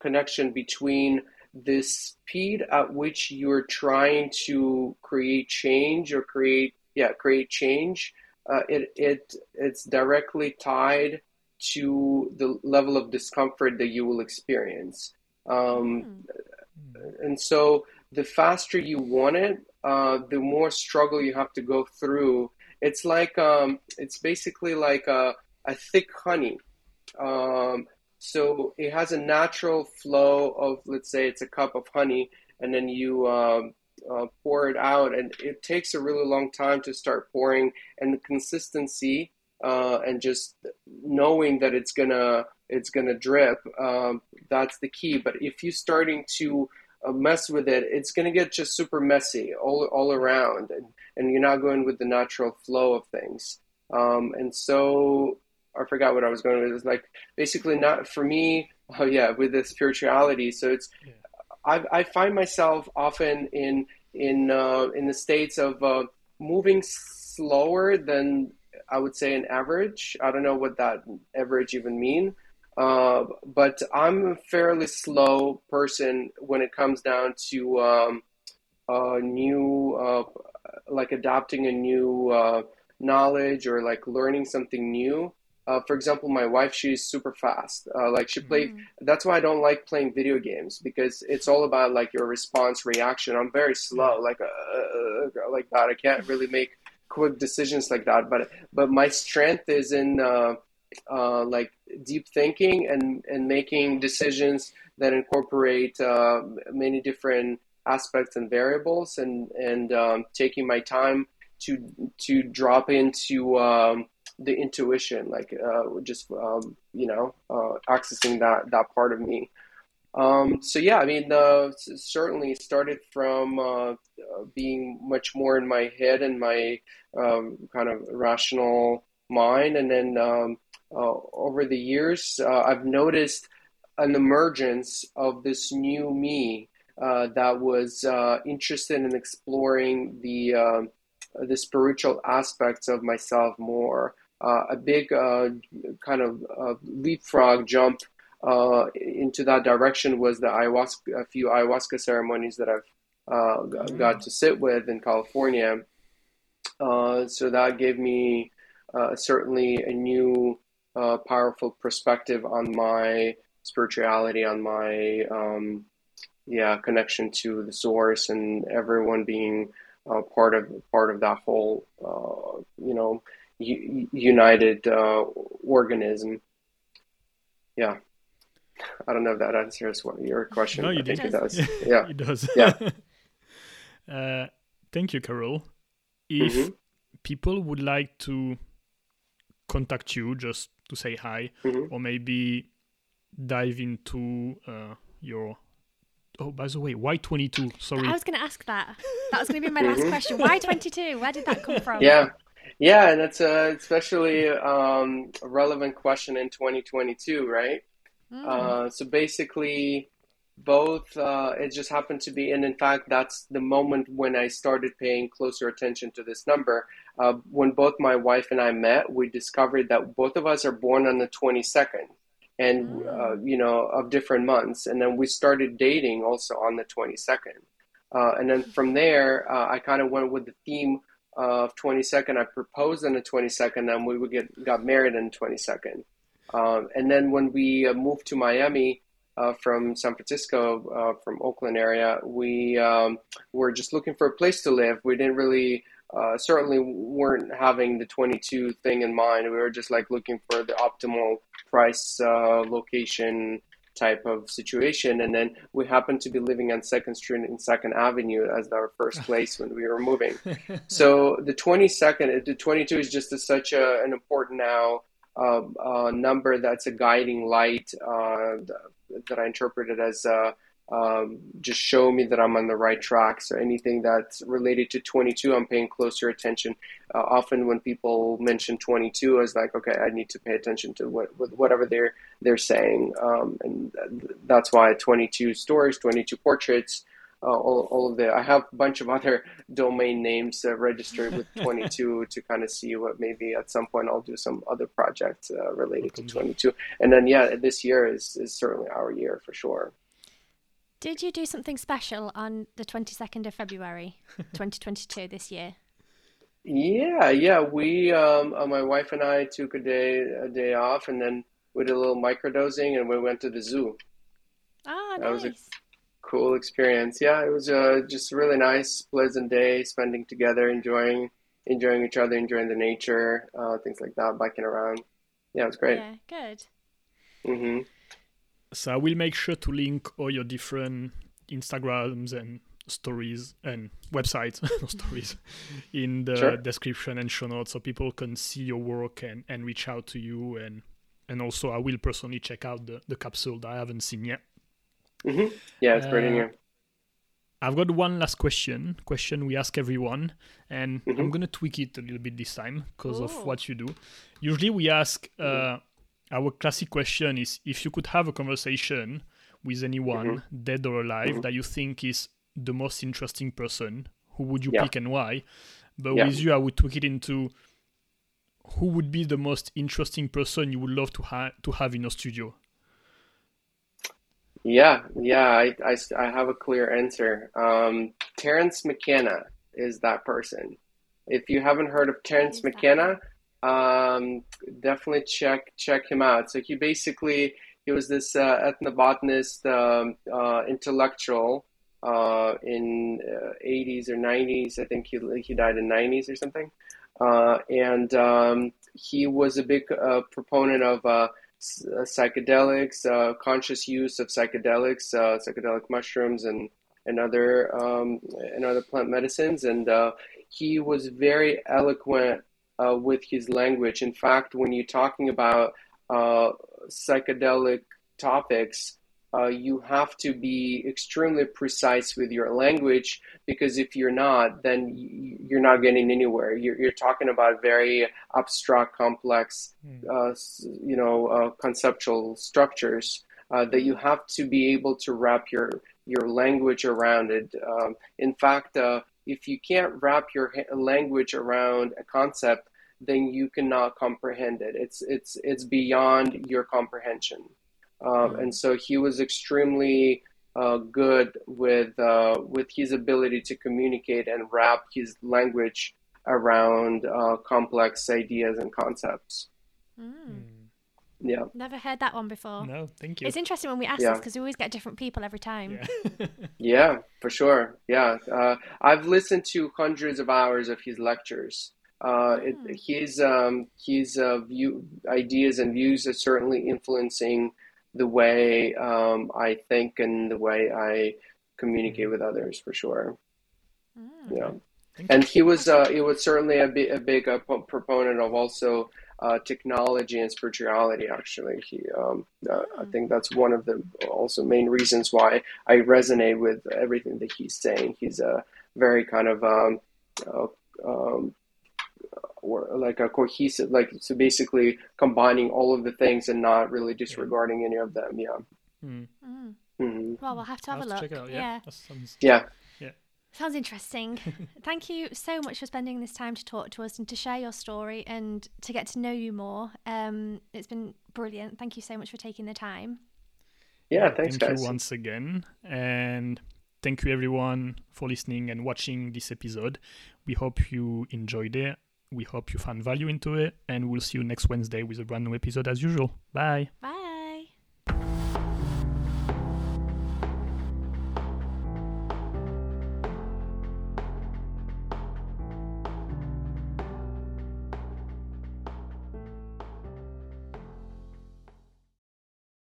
connection between the speed at which you're trying to create change or create yeah create change. Uh, it it it's directly tied to the level of discomfort that you will experience. Um, mm. And so the faster you want it, uh, the more struggle you have to go through. It's like um, it's basically like a, a thick honey. Um, so it has a natural flow of, let's say, it's a cup of honey, and then you um, uh, pour it out, and it takes a really long time to start pouring, and the consistency uh, and just knowing that it's gonna it's gonna drip. Um, that's the key. But if you're starting to mess with it, it's going to get just super messy all, all around, and, and you're not going with the natural flow of things. Um, and so I forgot what I was going with. It's like basically not for me. Oh yeah, with the spirituality. So it's yeah. I, I find myself often in in uh, in the states of uh, moving slower than I would say an average. I don't know what that average even mean. Uh, but I'm a fairly slow person when it comes down to um, uh, new, uh, like adopting a new uh, knowledge or like learning something new. Uh, for example, my wife, she's super fast. Uh, like she played. Mm. That's why I don't like playing video games because it's all about like your response reaction. I'm very slow, like like that. I can't really make quick decisions like that. But but my strength is in uh, like deep thinking and and making decisions that incorporate uh, many different aspects and variables and and um, taking my time to to drop into um, the intuition like uh, just um, you know uh, accessing that that part of me. Um, so yeah, I mean, uh, certainly started from uh, being much more in my head and my um, kind of rational mind, and then um, uh, over the years, uh, I've noticed an emergence of this new me uh, that was uh, interested in exploring the um, the spiritual aspects of myself more. a big kind of leapfrog jump uh, into that direction was the ayahuasca, a few ayahuasca ceremonies that I've uh, mm-hmm. got to sit with in California. Uh, so that gave me uh, certainly a new, uh, powerful perspective on my spirituality, on my um, yeah connection to the source, and everyone being uh, part of part of that whole you know u- united organism. Yeah. I don't know if that answers what your question. No, you I did. think it does. Yeah, it does. Yeah. uh, thank you, Carol. If mm-hmm. people would like to contact you just to say hi, mm-hmm. or maybe dive into uh, your Oh, by the way, why 22? Sorry. I was going to ask that. That was going to be my last mm-hmm. question. Why 22? Where did that come from? Yeah. Yeah, and that's a especially um, a relevant question in 2022, right? Mm. Uh, so basically, both uh, it just happened to be, and in fact, that's the moment when I started paying closer attention to this number. Uh, when both my wife and I met, we discovered that both of us are born on the 22nd, and mm. uh, you know of different months, and then we started dating also on the 22nd, uh, and then from there, uh, I kind of went with the theme of 22nd. I proposed on the 22nd, and we would get got married on the 22nd. Um, and then when we uh, moved to Miami uh, from San Francisco, uh, from Oakland area, we um, were just looking for a place to live. We didn't really, uh, certainly weren't having the 22 thing in mind. We were just like looking for the optimal price, uh, location type of situation. And then we happened to be living on Second Street and Second Avenue as our first place when we were moving. so the 22nd, the 22 is just a, such a, an important now uh, uh, number that's a guiding light uh, that I interpreted as uh, um, just show me that I'm on the right track. So anything that's related to 22, I'm paying closer attention. Uh, often when people mention 22, I was like, okay, I need to pay attention to what, whatever they're they're saying, um, and that's why 22 stories, 22 portraits uh, all, all of the i have a bunch of other domain names uh, registered with 22 to kind of see what maybe at some point i'll do some other projects uh, related to 22 and then yeah this year is, is certainly our year for sure did you do something special on the 22nd of february 2022 this year yeah yeah we um, uh, my wife and i took a day a day off and then we did a little microdosing and we went to the zoo ah that nice. was a cool experience. Yeah, it was uh, just a really nice, pleasant day, spending together, enjoying enjoying each other, enjoying the nature, uh, things like that, biking around. Yeah, it was great. Yeah, good. Mm-hmm. So I will make sure to link all your different Instagrams and stories and websites stories in the sure. description and show notes so people can see your work and, and reach out to you and and also I will personally check out the, the capsule that I haven't seen yet. Mm-hmm. Yeah, it's great in here. I've got one last question. Question we ask everyone, and mm-hmm. I'm gonna tweak it a little bit this time because of what you do. Usually, we ask uh, mm-hmm. Our classic question is if you could have a conversation with anyone, mm-hmm. dead or alive, mm-hmm. that you think is the most interesting person, who would you yeah. pick and why? But yeah. with you, I would tweak it into who would be the most interesting person you would love to ha- to have in your studio yeah, yeah, I, I, I have a clear answer. Um, Terence McKenna is that person. If you haven't heard of Terence McKenna, um, definitely check check him out. So he basically he was this uh, ethnobotanist um, uh, intellectual uh, in 80s uh, or 90s. I think he he died in 90s or something. Uh, and um, he was a big uh, proponent of psychedelics, conscious use of psychedelics, psychedelic mushrooms, and and other um, and other plant medicines. And he was very eloquent uh, with his language. In fact, when you're talking about uh, psychedelic topics, uh, you have to be extremely precise with your language because if you're not, then you're not getting anywhere. You're, you're talking about very abstract, complex, hmm. uh, you know, uh, conceptual structures uh, that you have to be able to wrap your your language around it. Um, in fact, uh, if you can't wrap your language around a concept, then you cannot comprehend it. It's it's it's beyond your comprehension. Um, mm-hmm. And so he was extremely uh, good with uh, with his ability to communicate and wrap his language around uh, complex ideas and concepts. Mm. Yeah. Never heard that one before. No, thank you. It's interesting when we ask yeah. this because we always get different people every time. Yeah, yeah for sure. Yeah. Uh, I've listened to hundreds of hours of his lectures. Uh, it, hmm. his um, his uh, view ideas and views are certainly influencing the way um, I think and the way I communicate hmm. with others for sure. Mm. Yeah, and he was uh, he was certainly a, big a big uh, proponent of also uh, technology and spirituality. Actually, he um, uh, I hmm. think that's one of the also main reasons why I resonate with everything that he's saying. He's a very kind of um, uh, um, or like a cohesive like so basically combining all of the things and not really disregarding any of them yeah mm. Mm. Mm-hmm. well we'll have to have a look out, yeah yeah. Sounds... yeah yeah sounds interesting thank you so much for spending this time to talk to us and to share your story and to get to know you more um it's been brilliant thank you so much for taking the time yeah thanks thank guys. you once again and thank you everyone for listening and watching this episode we hope you enjoyed it we hope you found value into it, and we'll see you next Wednesday with a brand new episode as usual. Bye. Bye.